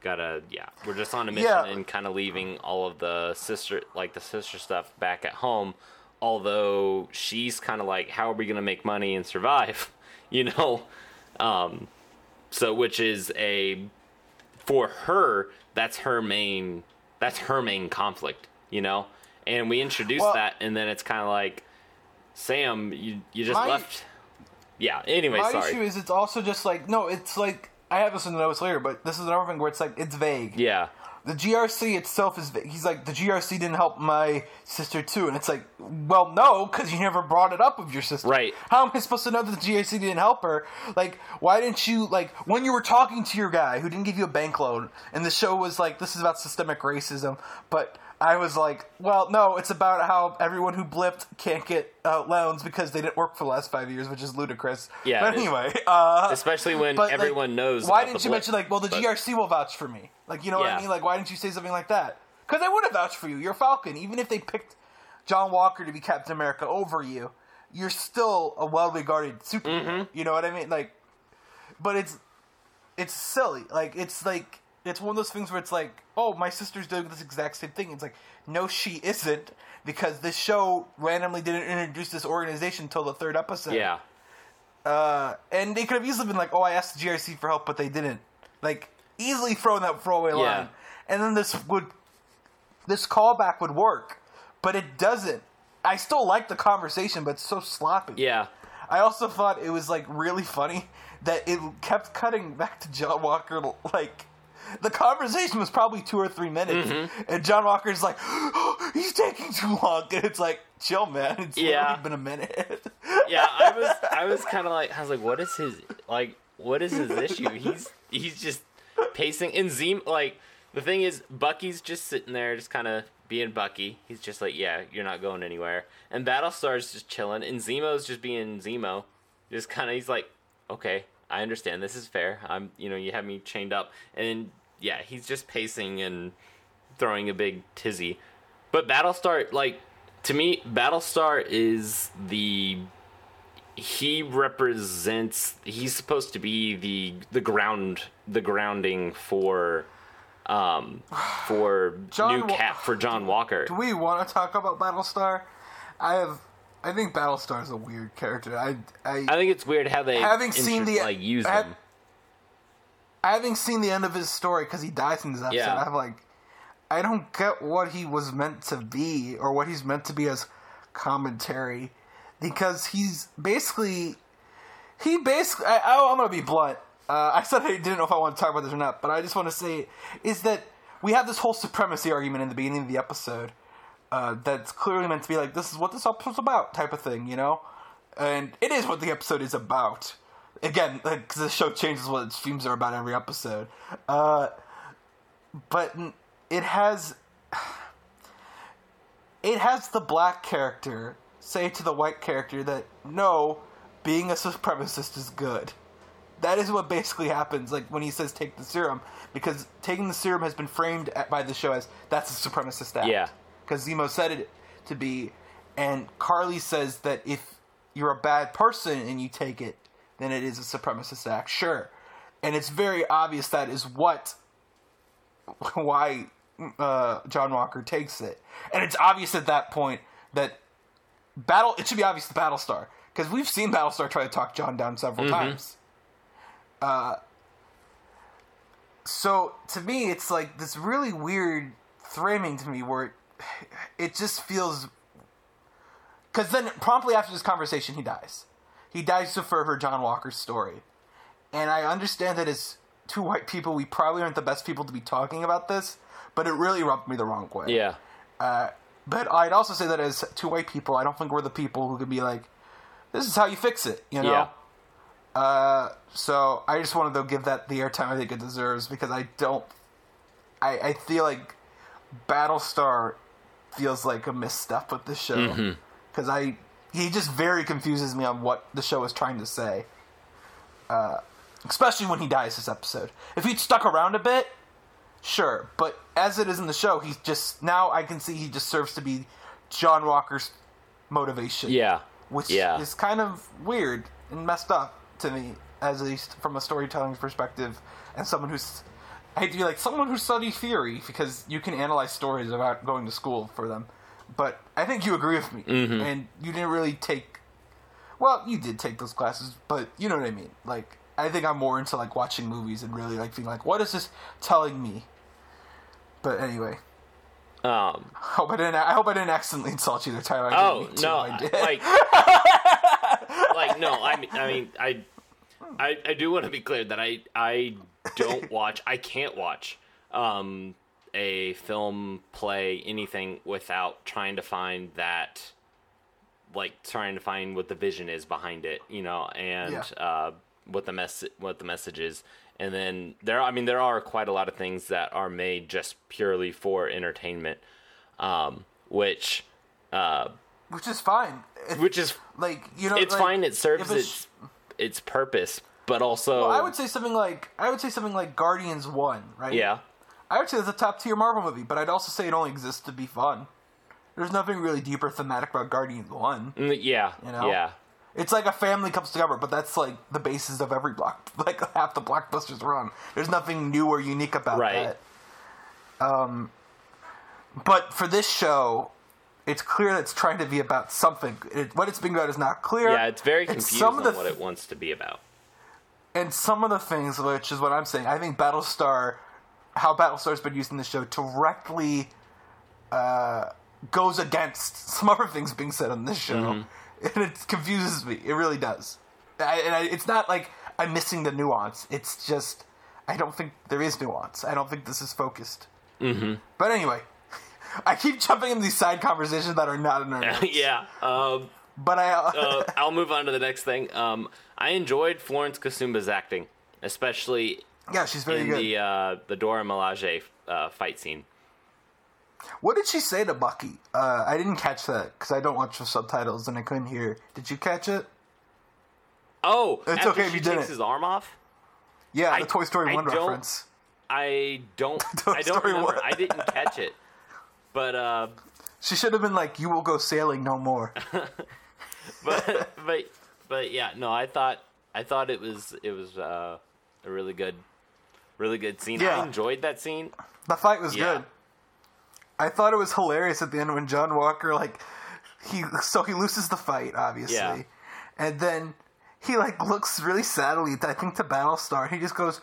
gotta yeah we're just on a mission Yeah. and kind of leaving all of the sister like the sister stuff back at home although she's kind of like how are we gonna make money and survive? You know? Um so which is a for her that's her main that's her main conflict you know? And we introduce Well- that and then it's kind of like sam you you just My- left yeah anyway My sorry issue is it's also just like no, it's like I have this in the notes later, but this is another thing where it's like it's vague. yeah The GRC itself is vague. He's like the GRC didn't help my sister too, and it's like, well, no, because you never brought it up with your sister. Right. How am I supposed to know that the GRC didn't help her? Like, why didn't you like when you were talking to your guy who didn't give you a bank loan, and the show was like, this is about systemic racism, but. I was like, well, no, it's about how everyone who blipped can't get uh, loans because they didn't work for the last five years, which is ludicrous. Yeah, But anyway, uh, especially when but, like, everyone knows Why didn't you blip, mention like, well, the but- GRC will vouch for me? Like, you know what I mean? Like, why didn't you say something like that? Because I would have vouched for you. You're Falcon. Even if they picked John Walker to be Captain America over you, you're still a well-regarded superhero. Mm-hmm. You know what I mean? Like, but it's it's silly. Like, it's like it's one of those things where it's like, oh, my sister's doing this exact same thing. It's like, no, she isn't, because this show randomly didn't introduce this organization until the third episode. yeah Uh, and they could have easily been like, "Oh, I asked the GRC for help, but they didn't." Like easily thrown that throwaway Yeah. line, and then this would this callback would work, but it doesn't. I still like the conversation, but it's so sloppy. yeah I also thought it was like really funny that it kept cutting back to John Walker. Like the conversation was probably two or three minutes, Mm-hmm. and John Walker's like, oh, "He's taking too long," and it's like, "Chill, man. It's Yeah. been a minute." yeah i was i was kind of like i was like what is his like what is his issue he's he's just pacing and zem like the thing is, Bucky's just sitting there, just kind of being Bucky. He's just like, yeah, you're not going anywhere. And Battlestar's just chilling, and Zemo's just being Zemo. Just kind of, he's like, okay, I understand. This is fair. I'm, you know, you have me chained up, and yeah, he's just pacing and throwing a big tizzy. But Battlestar, like, to me, Battlestar is the he represents he's supposed to be the the ground the grounding for um for John new Wa- cap for John Walker. Do we want to talk about Battlestar? I have. I think Battlestar is a weird character. I, I, I think it's weird how they Having seen the- like use I him. having seen the end of his story because he dies in this episode, Yeah. I'm like, I don't get what he was meant to be or what he's meant to be as commentary because he's basically he basically I, I, I'm gonna be blunt. Uh, I said I didn't know if I want to talk about this or not, but I just want to say is that we have this whole supremacy argument in the beginning of the episode uh, that's clearly meant to be like this is what this episode's about type of thing, you know, and it is what the episode is about. Again, because the show changes what its themes are about every episode, uh, but it has it has the black character say to the white character that no, being a supremacist is good. That is what basically happens, like when he says take the serum, because taking the serum has been framed by the show as that's a supremacist act. Yeah. Because Zemo said it to be, and Karli says that if you're a bad person and you take it, then it is a supremacist act. Sure, and it's very obvious that is what why uh, John Walker takes it, and it's obvious at that point that battle. It should be obvious to Battlestar because we've seen Battlestar try to talk John down several times. Uh, so to me, it's like this really weird framing to me where it, just feels. Because then promptly after this conversation, he dies. He dies to further John Walker's story. And I understand that as two white people, we probably aren't the best people to be talking about this, but it really rubbed me the wrong way. Yeah. But I'd also say that as two white people, I don't think we're the people who could be like, this is how you fix it, you know? Yeah. Uh, so I just wanted to give that the airtime I think it deserves because I don't. I, I feel like Battlestar feels like a misstep with the show because I he just very confuses me on what the show is trying to say. Uh, especially when he dies this episode. If he'd stuck around a bit, sure, but as it is in the show, he's just now I can see he just serves to be John Walker's motivation Yeah. which Yeah. is kind of weird and messed up to me, as at least from a storytelling perspective, and someone who's I hate to be like someone who studies theory because you can analyze stories about going to school for them. But I think you agree with me, Mm-hmm. and you didn't really take. Well, you did take those classes, but you know what I mean. Like, I think I'm more into like watching movies and really like being like, what is this telling me? But anyway, Um. I hope I didn't. I hope I didn't accidentally insult you there, Tyler. I Oh didn't mean to, no! I did. Like, like no. I mean, I mean, I, I, I do want to be clear that I, I don't watch. I can't watch um, a film, play, anything without trying to find that, like trying to find what the vision is behind it. You know, and Yeah. uh, what the mess, what the message is. And then there, I mean, there are quite a lot of things that are made just purely for entertainment, um, which, uh, which is fine. Which is like you know, it's like, fine. It serves its its purpose, but also Well, I would say something like I would say something like Guardians One, right? yeah, I would say it's a top tier Marvel movie, but I'd also say it only exists to be fun. There's nothing really deeper thematic about Guardians One. Mm, yeah, You know? yeah, It's like a family comes together, but that's like the basis of every block. Like half the blockbusters run. There's nothing new or unique about Right. that. Um, but for this show, it's clear that it's trying to be about something. It, what it's being about is not clear. yeah. It's very And confused some on of the what it wants to be about. And some of the things, which is what I'm saying, I think Battlestar, how Battlestar's been used in the show, directly uh, goes against some other things being said on this show, Mm-hmm. and it confuses me. It really does. I, and I, it's not like I'm missing the nuance. It's just I don't think there is nuance. I don't think this is focused. Mm-hmm. But anyway. I keep jumping into these side conversations that are not in our notes. yeah. Um, But I, uh, I'll move on to the next thing. Um, I enjoyed Florence Kasumba's acting, especially yeah, she's very in good. the uh, the Dora Milaje uh, fight scene. What did she say to Bucky? Uh, I didn't catch that because I don't watch the subtitles and I couldn't hear. Did you catch it? Oh, It's okay if you takes didn't. his arm off. Yeah, I- the Toy Story I 1 reference. I don't. I don't remember. one. I didn't catch it. But uh, She should have been like, "You will go sailing no more." but but but yeah, no, I thought I thought it was it was uh, a really good, really good scene. Yeah. I enjoyed that scene. The fight was Yeah. good. I thought it was hilarious at the end when John Walker like he so he loses the fight obviously, Yeah. and then he like looks really sadly I think to Battlestar. He just goes,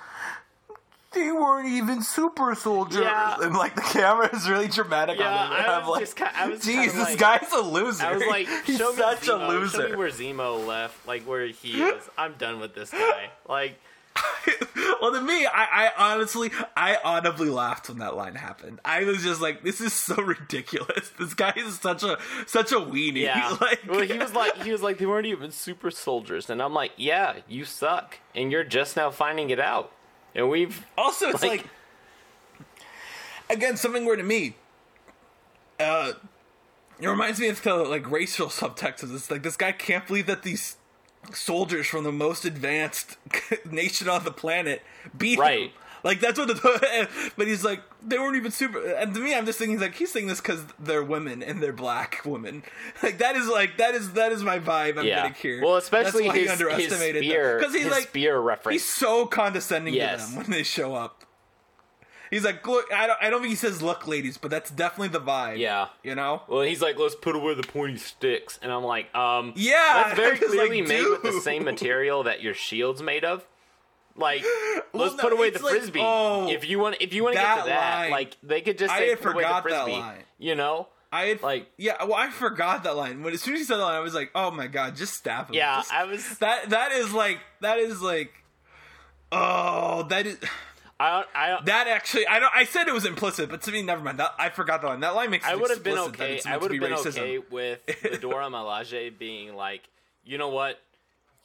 "They weren't even super soldiers," Yeah. and like the camera is really dramatic Yeah, on it. and I I'm was like, just ki- I was "Jeez, kinda this like- guy's a loser." I was like, he's show me such Zemo, a loser. Show me where Zemo left, like where he is. I'm done with this guy. Like, well, to me, I, I honestly, I audibly laughed when that line happened. I was just like, "This is so ridiculous. This guy is such a such a weenie." yeah. like, well, he was like, he was like, they weren't even super soldiers, and I'm like, yeah, you suck, and you're just now finding it out, and we've also, it's like- like, again, something weird to me. Uh, it reminds me of the like racial subtext of this. Like, this guy can't believe that these soldiers from the most advanced nation on the planet beat him. Right. Like that's what the but he's like they weren't even super and to me I'm just thinking like he's saying this because they're women and they're black women like that is like that is that is my vibe I'm yeah. getting here Well, especially That's why he his, his underestimated spear, because he's his like spear reference. he's so condescending Yes. to them when they show up he's like look I don't I don't think he says look ladies but that's definitely the vibe Yeah. you know Well, he's like, let's put away the pointy sticks, and I'm like, um, Yeah, that's very clearly like, made with the same material that your shield's made of. Like, let's no, put away the like, frisbee. oh, if you want, if you want to get to that line. like, they could just I say had put away the forgot that frisbee. line. You know? I had Like- yeah well I forgot that line but as soon as he said that line I was like oh my god just stab him Yeah, Just- I was. That that is like that is like oh that is I, I, that actually I don't I said it was implicit but to me never mind that I forgot that line that line makes I it would have been okay. I would have be been racism. okay with the Dora Milaje being like, you know what,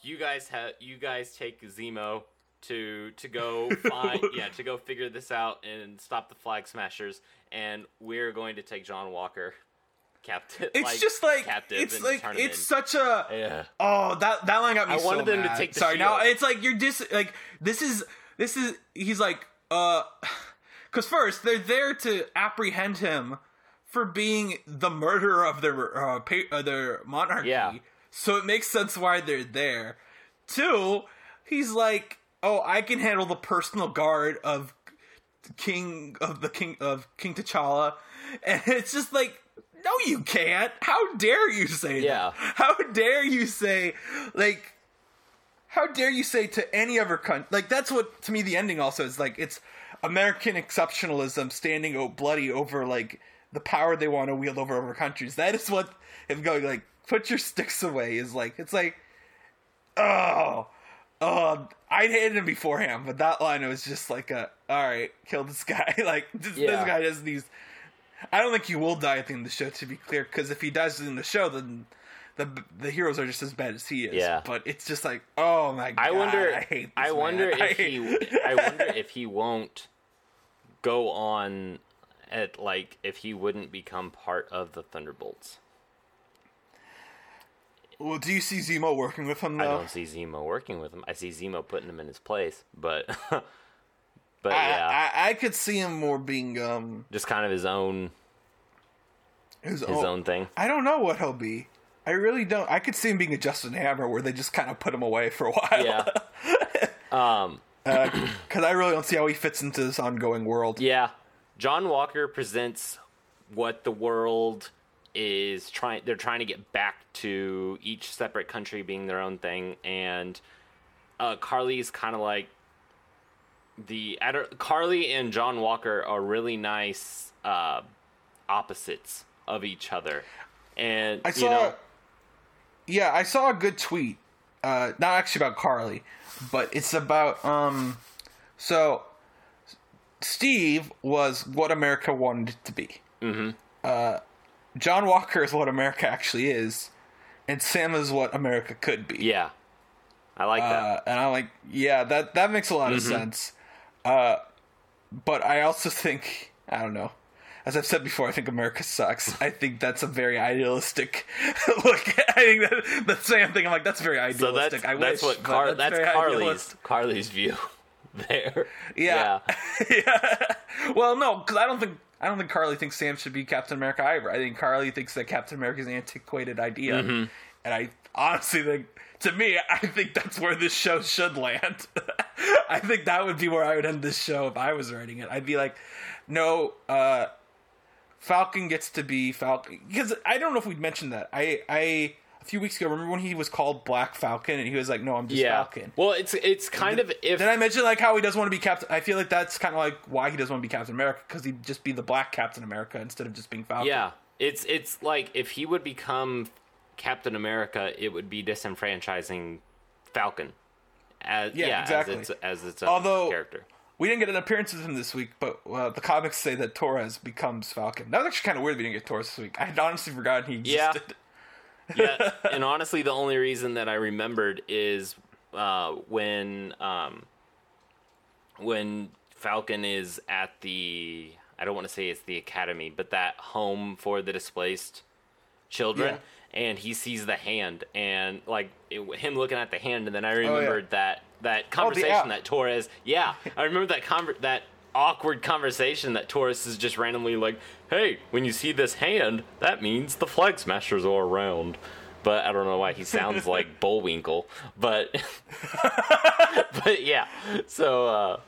you guys have, you guys take Zemo to to go find, yeah, to go figure this out and stop the Flag Smashers, and we're going to take John Walker captive. It's just like captive it's like it's in. such a yeah. Oh, that that line got me. I so wanted them to mad. take the Sorry, now it's like you're dis like this is this is he's like uh, because first they're there to apprehend him for being the murderer of their uh, pa- uh their monarchy. Yeah. So it makes sense why they're there. Two, he's like, oh, I can handle the personal guard of King of the King of King T'Challa, and it's just like. No, you can't. How dare you say Yeah. that? How dare you say, like, how dare you say to any other country? Like, that's what, to me, the ending also is like, it's American exceptionalism standing o- bloody over, like, the power they want to wield over other countries. That is what, if going, like, put your sticks away is like, it's like, oh, oh, I'd hated him beforehand, but that line was just like a, alright, kill this guy. like, this, Yeah. this guy doesn't need. I don't think he will die at the end of the show, to be clear, because if he dies in the show, then the the heroes are just as bad as he is. Yeah. But it's just like, oh my god, I wonder. I hate. This I man. wonder if he. I wonder if he won't go on at like if he wouldn't become part of the Thunderbolts. Well, do you see Zemo working with him I don't see Zemo working with him. I see Zemo putting him in his place, but but I, yeah, I, I could see him more being um just kind of his own his, his own thing. I don't know what he'll be. I really don't. I could see him being a Justin Hammer, where they just kind of put him away for a while. Yeah. um. Because I really don't see how he fits into this ongoing world. Yeah. John Walker presents what the world is trying they're trying to get back to each separate country being their own thing and uh Karli's kind of like the Karli and John Walker are really nice uh opposites of each other. And I you saw. know, Yeah, I saw a good tweet. Uh, not actually about Karli, but it's about um. So, Steve was what America wanted to be. Mm-hmm. Uh, John Walker is what America actually is, and Sam is what America could be. yeah. I like that. Uh, and I'm like, yeah, that that makes a lot of Mm-hmm. sense. Uh, but I also think I don't know. As I've said before, I think America sucks. I think that's a very idealistic look. I think that the same thing. I'm like, that's very So idealistic. that's I that's wish, what Car- that's, very Karli's idealistic. Karli's view there. Yeah. yeah. Well, no, because I don't think I don't think Karli thinks Sam should be Captain America either. I think Karli thinks that Captain America is an antiquated idea, Mm-hmm. and I honestly think, to me, I think that's where this show should land. I think that would be where I would end this show if I was writing it. I'd be like, no, uh, Falcon gets to be Falcon because I don't know if we'd mentioned that. I I few weeks ago remember when he was called Black Falcon and he was like, no, I'm just Yeah. Falcon. Well, it's it's kind of if Did I mention like how he doesn't want to be Captain? I feel like that's kind of like why he doesn't want to be Captain America because he'd just be the Black Captain America instead of just being Falcon. Yeah, it's it's like if he would become Captain America, it would be disenfranchising Falcon. As, Yeah, yeah, exactly. As its, as its Although- character. we didn't get an appearance of him this week, but uh, the comics say that Torres becomes Falcon. That was actually kind of weird we didn't get Torres this week. I had honestly forgotten he existed. yeah, and honestly, the only reason that I remembered is uh, when um, when Falcon is at the I don't want to say it's the academy, but that home for the displaced children, and he sees the hand, and like it, him looking at the hand, and then I remembered that that conversation app. that Torres, yeah, I remember that conver- that awkward conversation that Torres is just randomly like, "Hey, when you see this hand, that means the flag smashers are around." But I don't know why he sounds like Bullwinkle, but but yeah. So uh,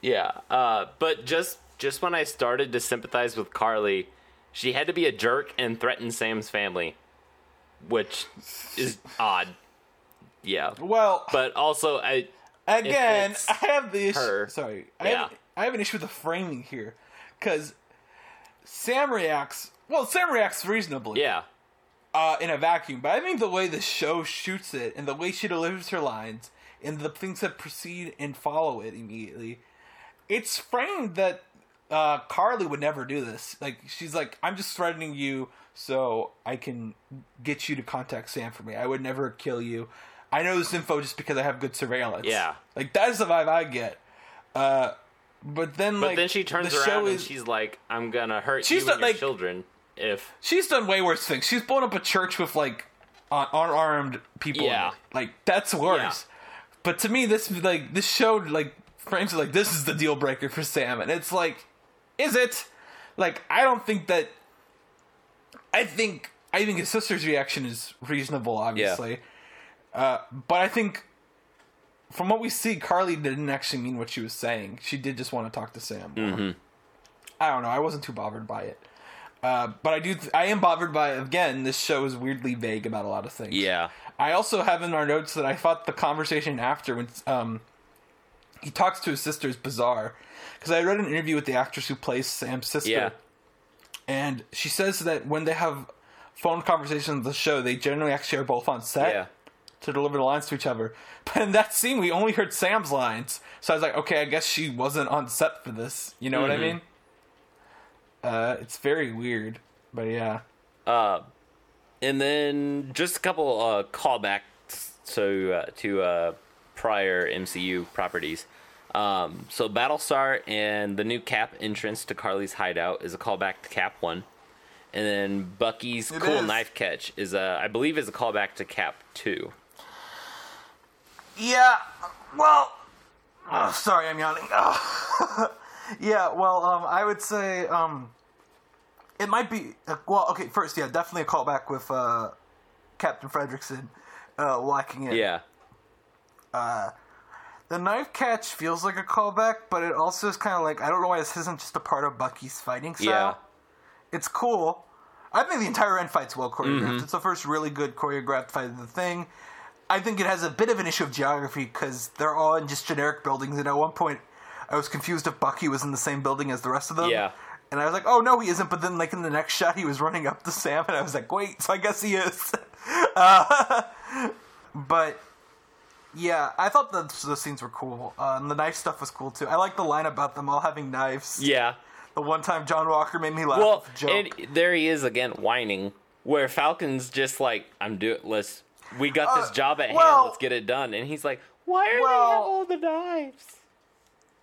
yeah, uh, but just just when I started to sympathize with Karli, she had to be a jerk and threaten Sam's family, which is odd. Yeah, Well, but also I again, I have the issue. her, Sorry, I, yeah. have, I have an issue with the framing here because Sam reacts. Well, Sam reacts reasonably. yeah uh, in a vacuum. But I think the way the show shoots it and the way she delivers her lines and the things that precede and follow it immediately, it's framed that uh, Karli would never do this. Like she's like, I'm just threatening you so I can get you to contact Sam for me. I would never kill you. I know this info just because I have good surveillance. Yeah. like that's the vibe I get. Uh, but then, But like, then she turns the around show and is- she's like, "I'm gonna hurt She's you not, and your like- children if." She's done way worse things. She's blown up a church with like unarmed people. Yeah. like that's worse. But to me, this like this showed like frames like this is the deal breaker for Sam, and it's like, is it? Like I don't think that. I think I think his sister's reaction is reasonable, obviously. Uh, but I think. From what we see, Karli didn't actually mean what she was saying. She did just want to talk to Sam. more. I don't know. I wasn't too bothered by it. Uh, but I do. Th- I am bothered by again. This show is weirdly vague about a lot of things. Yeah, I also have in our notes that I thought the conversation after when um, he talks to his sister is bizarre because I read an interview with the actress who plays Sam's sister, yeah, and she says that when they have phone conversations on the show, they generally actually are both on set yeah. To deliver the lines to each other. But in that scene, we only heard Sam's lines, so I was like, okay, I guess she wasn't on set for this. You know what I Mhm. mean? Uh, it's very weird, but yeah. Uh, and then just a couple uh, callbacks so uh, to uh, prior MCU properties. Um, so Battlestar and the new Cap entrance to Karli's hideout is a callback to Cap One, and then Bucky's It cool is. knife catch is a I believe is a callback to Cap Two. Yeah, well, oh, sorry, I'm yawning. Oh. yeah, well, um, I would say um, it might be uh, well. Okay, first, yeah, definitely a callback with uh, Captain Fredrickson uh, locking it. Yeah, The knife catch feels like a callback, but it also is kind of like I don't know why this isn't just a part of Bucky's fighting style. Yeah. It's cool. I think the entire end fight's well choreographed. Mm-hmm. It's the first really good choreographed fight of the thing. I think it has a bit of an issue of geography because they're all in just generic buildings, and at one point, I was confused if Bucky was in the same building as the rest of them. Yeah. And I was like, oh no, he isn't. But then, like in the next shot, he was running up to Sam, and I was like, wait, so I guess he is. uh, but yeah, I thought the the scenes were cool. Uh, and the knife stuff was cool too. I like the line about them all having knives. yeah. The one time John Walker made me laugh. Well, and there he is again whining, where Falcon's just like, "I'm doing. Let's. We got Uh, this job at well- hand. Let's get it done." And he's like, "Why are they have all the knives?"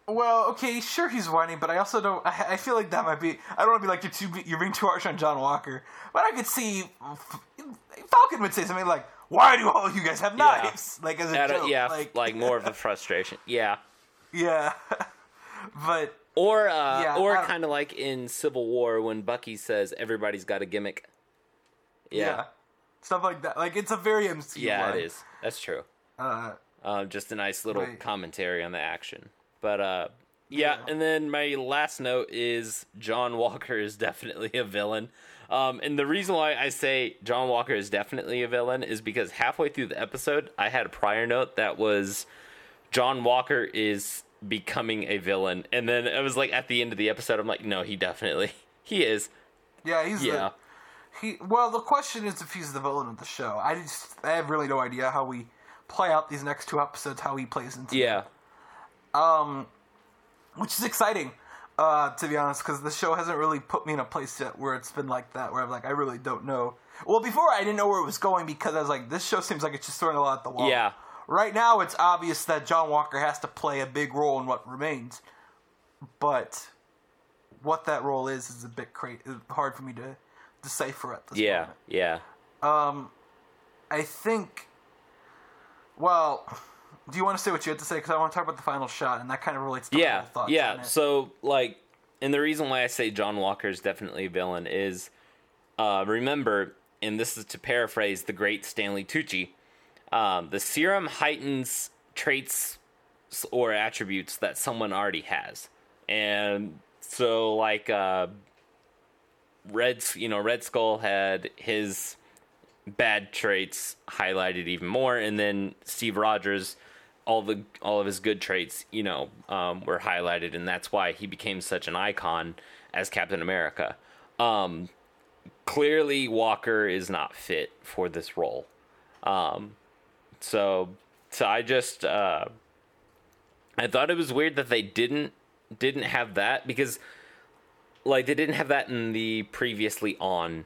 Well, okay, sure he's whiny, but I also don't. I, I feel like that might be. I don't want to be like you're too. You're being too harsh on John Walker, but I could see Falcon would say something like, "Why do all of you guys have knives?" Like as a At a- yeah, like, like more of a frustration. Yeah. yeah. but Or uh, Yeah, or kind of like in Civil War when Bucky says everybody's got a gimmick. yeah. Stuff like that. Like it's a very MCU. Yeah, line. it is. That's true. Uh, Um, just a nice little Right. commentary on the action. But uh, yeah, Yeah. and then my last note is John Walker is definitely a villain. Um, and the reason why I say John Walker is definitely a villain is because halfway through the episode, I had a prior note that was John Walker is becoming a villain, and then it was like at the end of the episode, I'm like, no, he definitely he is. yeah, he's Yeah. the. He well, the question is if he's the villain of the show. I just I have really no idea how we play out these next two episodes, how he plays into it. Yeah, which is exciting, uh, to be honest, because the show hasn't really put me in a place yet where it's been like that, where I'm like, I really don't know. Well, before I didn't know where it was going because I was like, this show seems like it's just throwing a lot at the wall. Yeah. Right now, it's obvious that John Walker has to play a big role in what remains, but what that role is is a bit cra- hard for me to decipher at this yeah, moment. yeah. I think. Well, do you want to say what you had to say? Because I want to talk about the final shot, and that kind of relates to yeah, thoughts yeah. So like, and the reason why I say John Walker is definitely a villain is, uh, remember, and this is to paraphrase the great Stanley Tucci, um, the serum heightens traits or attributes that someone already has, and so like, uh, Red, you know, Red Skull had his bad traits highlighted even more, and then Steve Rogers, all the all of his good traits, you know, um, were highlighted, and that's why he became such an icon as Captain America. Um, clearly, Walker is not fit for this role. Um, so, so I just uh, I thought it was weird that they didn't didn't have that because like they didn't have that in the previously on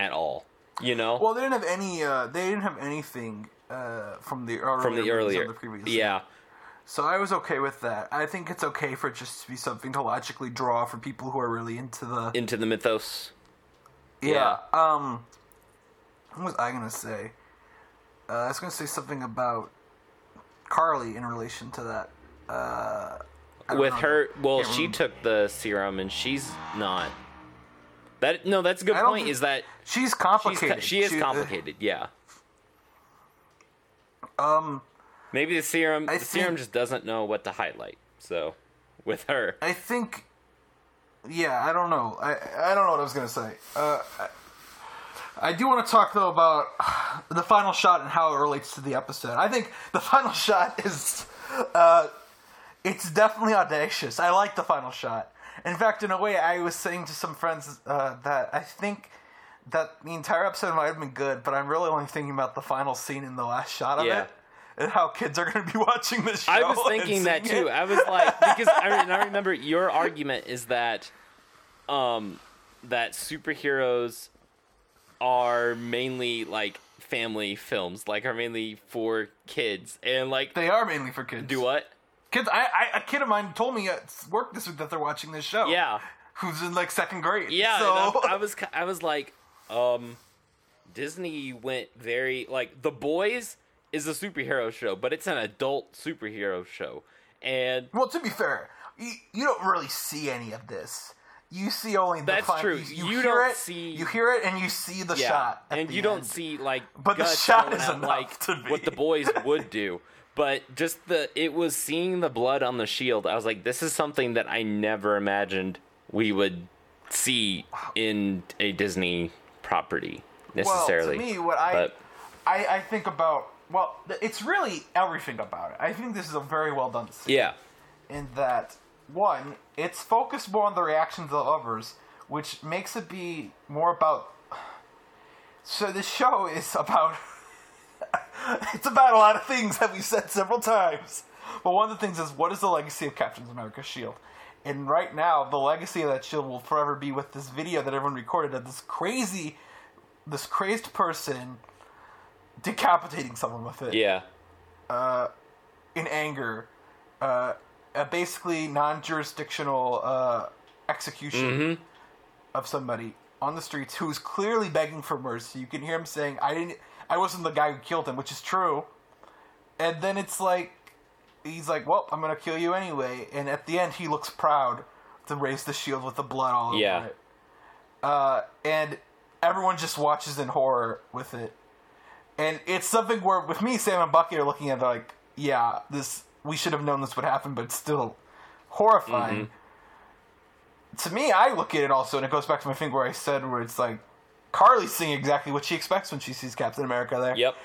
at all. You know, Well, they didn't have any. Uh, they didn't have anything uh, from the earlier from the earlier, the previous. yeah, So I was okay with that. I think it's okay for it just to be something to logically draw for people who are really into the. into the mythos. yeah. Um. What was I gonna say? Uh, I was gonna say something about Karli in relation to that. Uh, With know. her, well, she took the serum, and she's not. That no, that's a good I don't point. think- Is that She's she's complicated. co- she is uh, complicated? Yeah. um. Maybe the serum, I the serum think- just doesn't know what to highlight. So, with her, I think. Yeah, I don't know. I I don't know what I was gonna say. Uh, I, I do want to talk though about the final shot and how it relates to the episode. I think the final shot is, uh, it's definitely audacious. I like the final shot. In fact, in a way, I was saying to some friends uh, that I think that the entire episode might have been good, but I'm really only thinking about the final scene in the last shot of Yeah. it. And how kids are going to be watching this show. I was thinking that too. it. I was like, because I, I remember your argument is that, um, that superheroes are mainly like family films, like are mainly for kids, and like They are mainly for kids. do what? Kids, I, I a kid of mine told me at work this week that they're watching this show. Yeah, who's in like second grade. yeah. so I, I was, I was like, um, Disney went very like the boys is a superhero show, but it's an adult superhero show, and well, to be fair, you, you don't really see any of this. You see only the That's fin- true. You, You hear don't it, see- you hear it, and you see the yeah, shot, and you don't see like But the shot is enough like to me. what the boys would do. But just the it was seeing the blood on the shield. I was like, this is something that I never imagined we would see in a Disney property necessarily. Well, to me, what I, But- I I think about well, it's really everything about it. I think this is a very well done scene. yeah, in that one, it's focused more on the reactions of others, which makes it be more about. So the show is about. it's about a lot of things that we've said several times, but one of the things is what is the legacy of Captain America's shield? And right now, the legacy of that shield will forever be with this video that everyone recorded of this crazy, this crazed person decapitating someone with it yeah, in anger, uh, a basically non-jurisdictional uh, execution of somebody on the streets who's clearly begging for mercy. You can hear him saying, "I didn't. I wasn't the guy who killed him," which is true. And then it's like he's like, "Well, I'm gonna kill you anyway." And at the end, he looks proud to raise the shield with the blood all Yeah. over it. Uh, and everyone just watches in horror with it. And it's something where, with me, Sam and Bucky are looking at it like, "Yeah, this we should have known this would happen," but it's still horrifying. To me, I look at it also, and it goes back to my thing where I said, where it's like Karli's seeing exactly what she expects when she sees Captain America there Yep.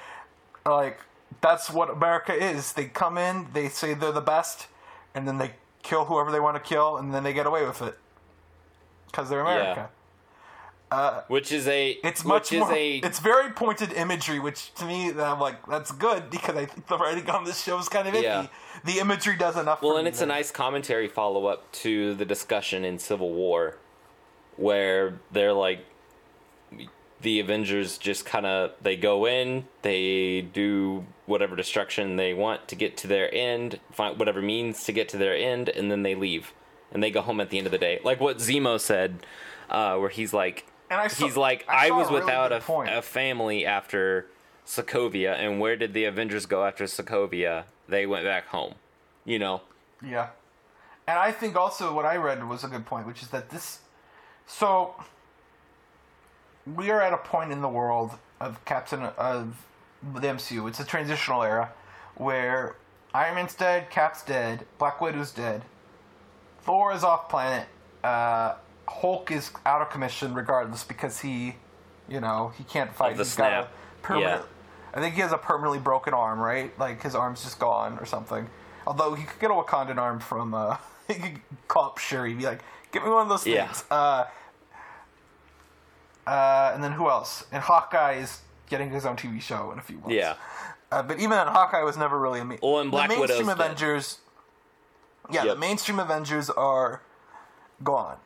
like that's what America is. They come in, they say they're the best, and then they kill whoever they want to kill, and then they get away with it because they're America. Uh, which is a It's which much is more. a It's very pointed imagery, which to me, I'm like, that's good because I think the writing on this show is kind of iffy. Yeah. The imagery does enough. well, and it's a nice commentary follow up to the discussion in Civil War, where they're like, the Avengers just kind of they go in, they do whatever destruction they want to get to their end, find whatever means to get to their end, and then they leave, and they go home at the end of the day. Like what Zemo said, uh, where he's like, And I saw- he's like, I I, was a really without a, point. a family after Sokovia, and where did the Avengers go after Sokovia? They went back home. You know, Yeah. And I think also what I read was a good point, which is that this. So. We are at a point in the world of Captain. of the MCU. It's a transitional era where Iron Man's dead, Cap's dead, Black Widow's dead, Thor is off planet, uh, Hulk is out of commission regardless because he, you know, he can't fight. the He's snap. Yeah. I think he has a permanently broken arm, right? Like his arm's just gone or something. Although he could get a Wakandan arm from, uh, he could call up Shuri, be like, "Give me one of those things." Yeah. Uh, uh, and then who else? And Hawkeye is getting his own TV show in a few months. yeah. Uh, but even then, Hawkeye was never really a main. Well, and Black the mainstream Widow's dead. Avengers. Yeah, Yep. the mainstream Avengers are gone.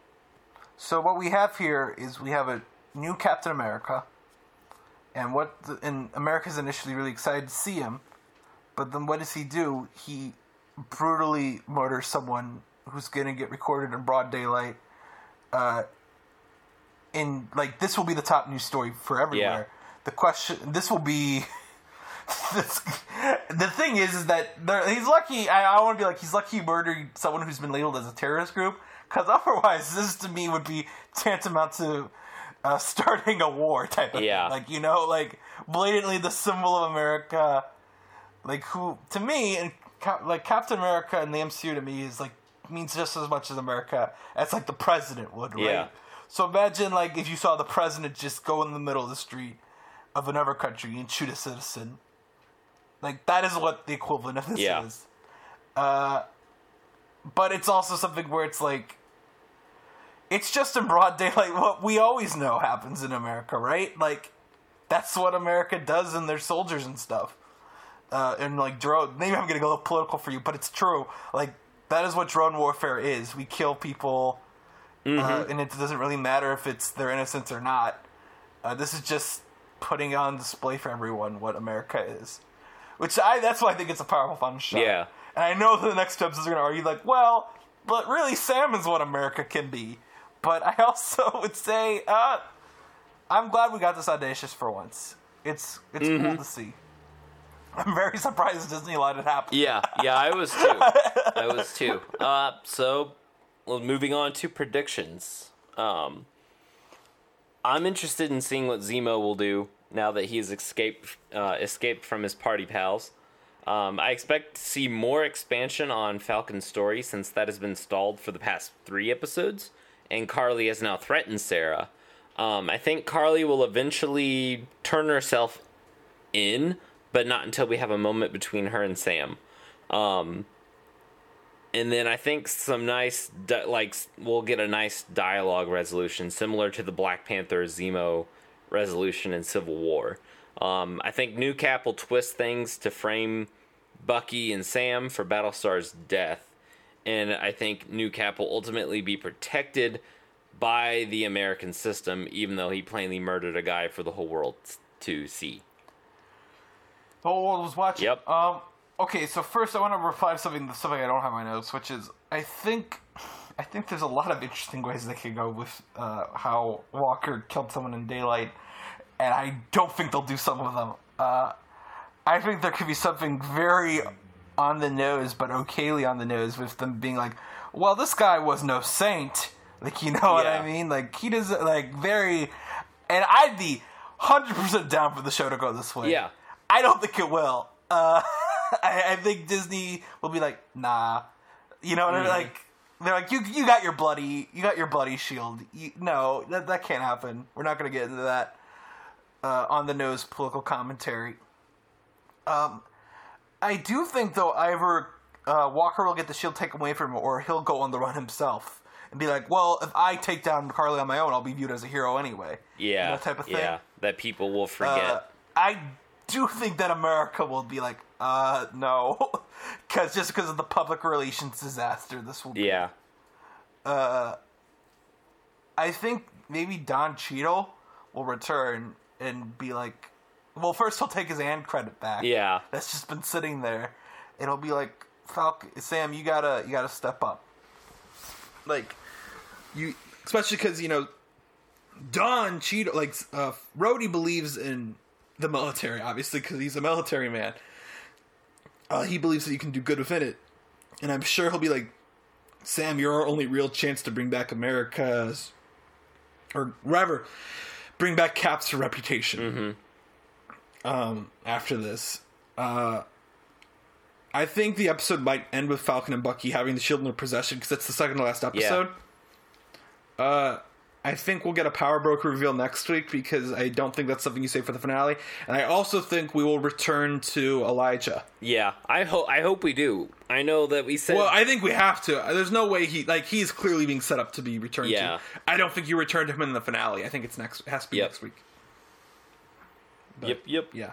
So what we have here is we have a new Captain America, and what the, and America's initially really excited to see him, but then what does he do? He brutally murders someone who's going to get recorded in broad daylight. Uh, in like this will be the top news story for everywhere. The question, this will be. this, the thing is, is that he's lucky. I, I want to be like he's lucky he murdered someone who's been labeled as a terrorist group, because otherwise, this to me would be tantamount to uh, starting a war type of Yeah. thing. Like you know, like blatantly the symbol of America. Like who to me and Cap- like Captain America in the MCU to me is like means just as much as America as like the president would, right? Yeah. So imagine like if you saw the president just go in the middle of the street of another country and shoot a citizen. Like that is what the equivalent of this Yeah. is. Uh, but it's also something where it's like it's just in broad daylight what we always know happens in America, right? Like that's what America does in their soldiers and stuff. Uh, and like drone, maybe I'm gonna a little political for you, but it's true. Like that is what drone warfare is. We kill people, uh, and it doesn't really matter if it's their innocence or not. Uh, this is just putting on display for everyone what America is, which I that's why I think it's a powerful, fun show. Yeah. And I know that the next episodes are gonna argue like, well, but really Sam is what America can be. But I also would say, uh, I'm glad we got this audacious for once. It's it's Mm-hmm. cool to see. I'm very surprised Disney let it happen. Yeah, yeah, I was too. I was too. Uh, so, well, moving on to predictions. Um, I'm interested in seeing what Zemo will do now that he's escaped uh, escaped from his party pals. Um, I expect to see more expansion on Falcon's story since that has been stalled for the past three episodes, and Karli has now threatened Sarah. Um, I think Karli will eventually turn herself in, but not until we have a moment between her and Sam. Um, and then I think some nice, di- like, we'll get a nice dialogue resolution similar to the Black Panther Zemo resolution in Civil War. Um, I think New Cap will twist things to frame Bucky and Sam for Battlestar's death. And I think New Cap will ultimately be protected by the American system, even though he plainly murdered a guy for the whole world to see. The whole world was watching. Yep. Um. Okay, so first I want to reply to something something I don't have my notes, which is I think I think there's a lot of interesting ways they could go with uh, how Walker killed someone in daylight, and I don't think they'll do some of them. Uh, I think there could be something very on the nose, but okayly on the nose, with them being like, "Well, this guy was no saint." Like, you know what Yeah. I mean? Like, he does like very, and I'd be hundred percent down for the show to go this way. Yeah. I don't think it will. Uh, I, I think Disney will be like, nah. You know what I mean? Like they're like, you you got your bloody you got your bloody shield. You, no, that that can't happen. We're not going to get into that uh, on the nose political commentary. Um, I do think though either uh, Walker will get the shield taken away from him, or he'll go on the run himself and be like, well, if I take down Karli on my own, I'll be viewed as a hero anyway. Yeah. that type of thing. Yeah. That people will forget. Uh, I do think that America will be like, uh, no, because just because of the public relations disaster, this will. Be. yeah. Uh, I think maybe Don Cheadle will return and be like, well, first he'll take his and credit back. Yeah. that's just been sitting there. It'll be like, Falcon, Sam, you gotta, you gotta step up. Like, you, especially because you know, Don Cheadle, like, uh, Rhodey believes in the military, obviously, because he's a military man. Uh, he believes that you can do good within it, and I'm sure he'll be like, Sam, you're our only real chance to bring back America's, or whatever, bring back Cap's reputation. Um, after this, uh, I think the episode might end with Falcon and Bucky having the shield in their possession because that's the second to last episode. Uh, I think we'll get a power broker reveal next week because I don't think that's something you say for the finale, and I also think we will return to Elijah. Yeah. I hope I hope we do. I know that we said Well, I think we have to. There's no way he like he's clearly being set up to be returned Yeah. to. I don't think you return to him in the finale. I think it's next. It has to be Yep. next week. Yep, yep. Yeah.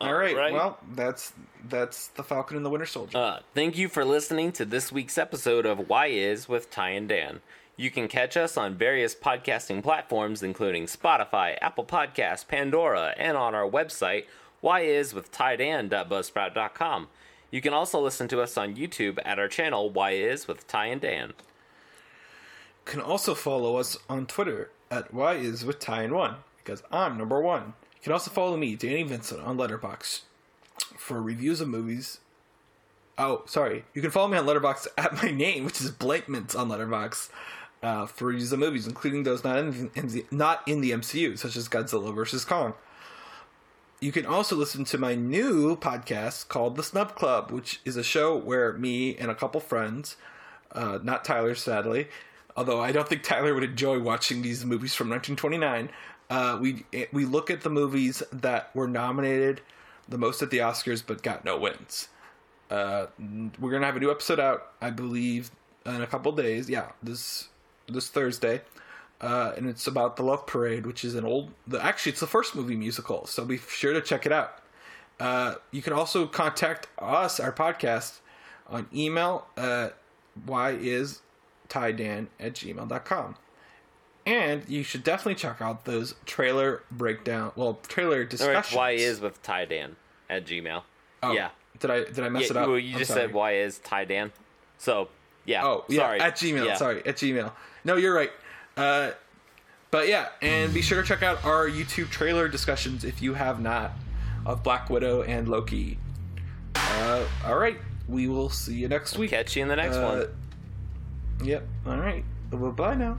All right. right. Well, that's that's the Falcon and the Winter Soldier. Uh, thank you for listening to this week's episode of Why Is with Ty and Dan. You can catch us on various podcasting platforms, including Spotify, Apple Podcasts, Pandora, and on our website, whyiswithtydan.buzzsprout.com. You can also listen to us on YouTube at our channel, Why Is with Ty and Dan. can also follow us on Twitter at Why Is with Ty and One because I'm number one. You can also follow me, Danny Vincent, on Letterboxd for reviews of movies. Oh, sorry. You can follow me on Letterboxd at my name, which is Blankmint on Letterboxd, uh, for reviews of movies, including those not in, in the, not in the MCU, such as Godzilla vs Kong. You can also listen to my new podcast called The Snub Club, which is a show where me and a couple friends, uh, not Tyler, sadly, although I don't think Tyler would enjoy watching these movies from 1929. Uh, we we look at the movies that were nominated the most at the Oscars but got no wins. Uh, we're gonna have a new episode out, I believe, in a couple days. Yeah, this this Thursday, uh, and it's about the Love Parade, which is an old. The, actually, it's the first movie musical, so be sure to check it out. Uh, you can also contact us, our podcast, on email at whyistydan at gmail.com. And you should definitely check out those trailer breakdown, well, trailer discussions. it's Why Is with Ty Dan at Gmail. Oh, Yeah. Did I did I mess yeah it up? well, you I'm just sorry. said Why Is Ty Dan. So, yeah. Oh, yeah, sorry. at Gmail. Yeah. Sorry, at Gmail. No, you're right. Uh, but yeah, and be sure to check out our YouTube trailer discussions if you have not of Black Widow and Loki. Uh, all right, we will see you next week. Catch you in the next Uh, one. Yep. All right. Bye bye now.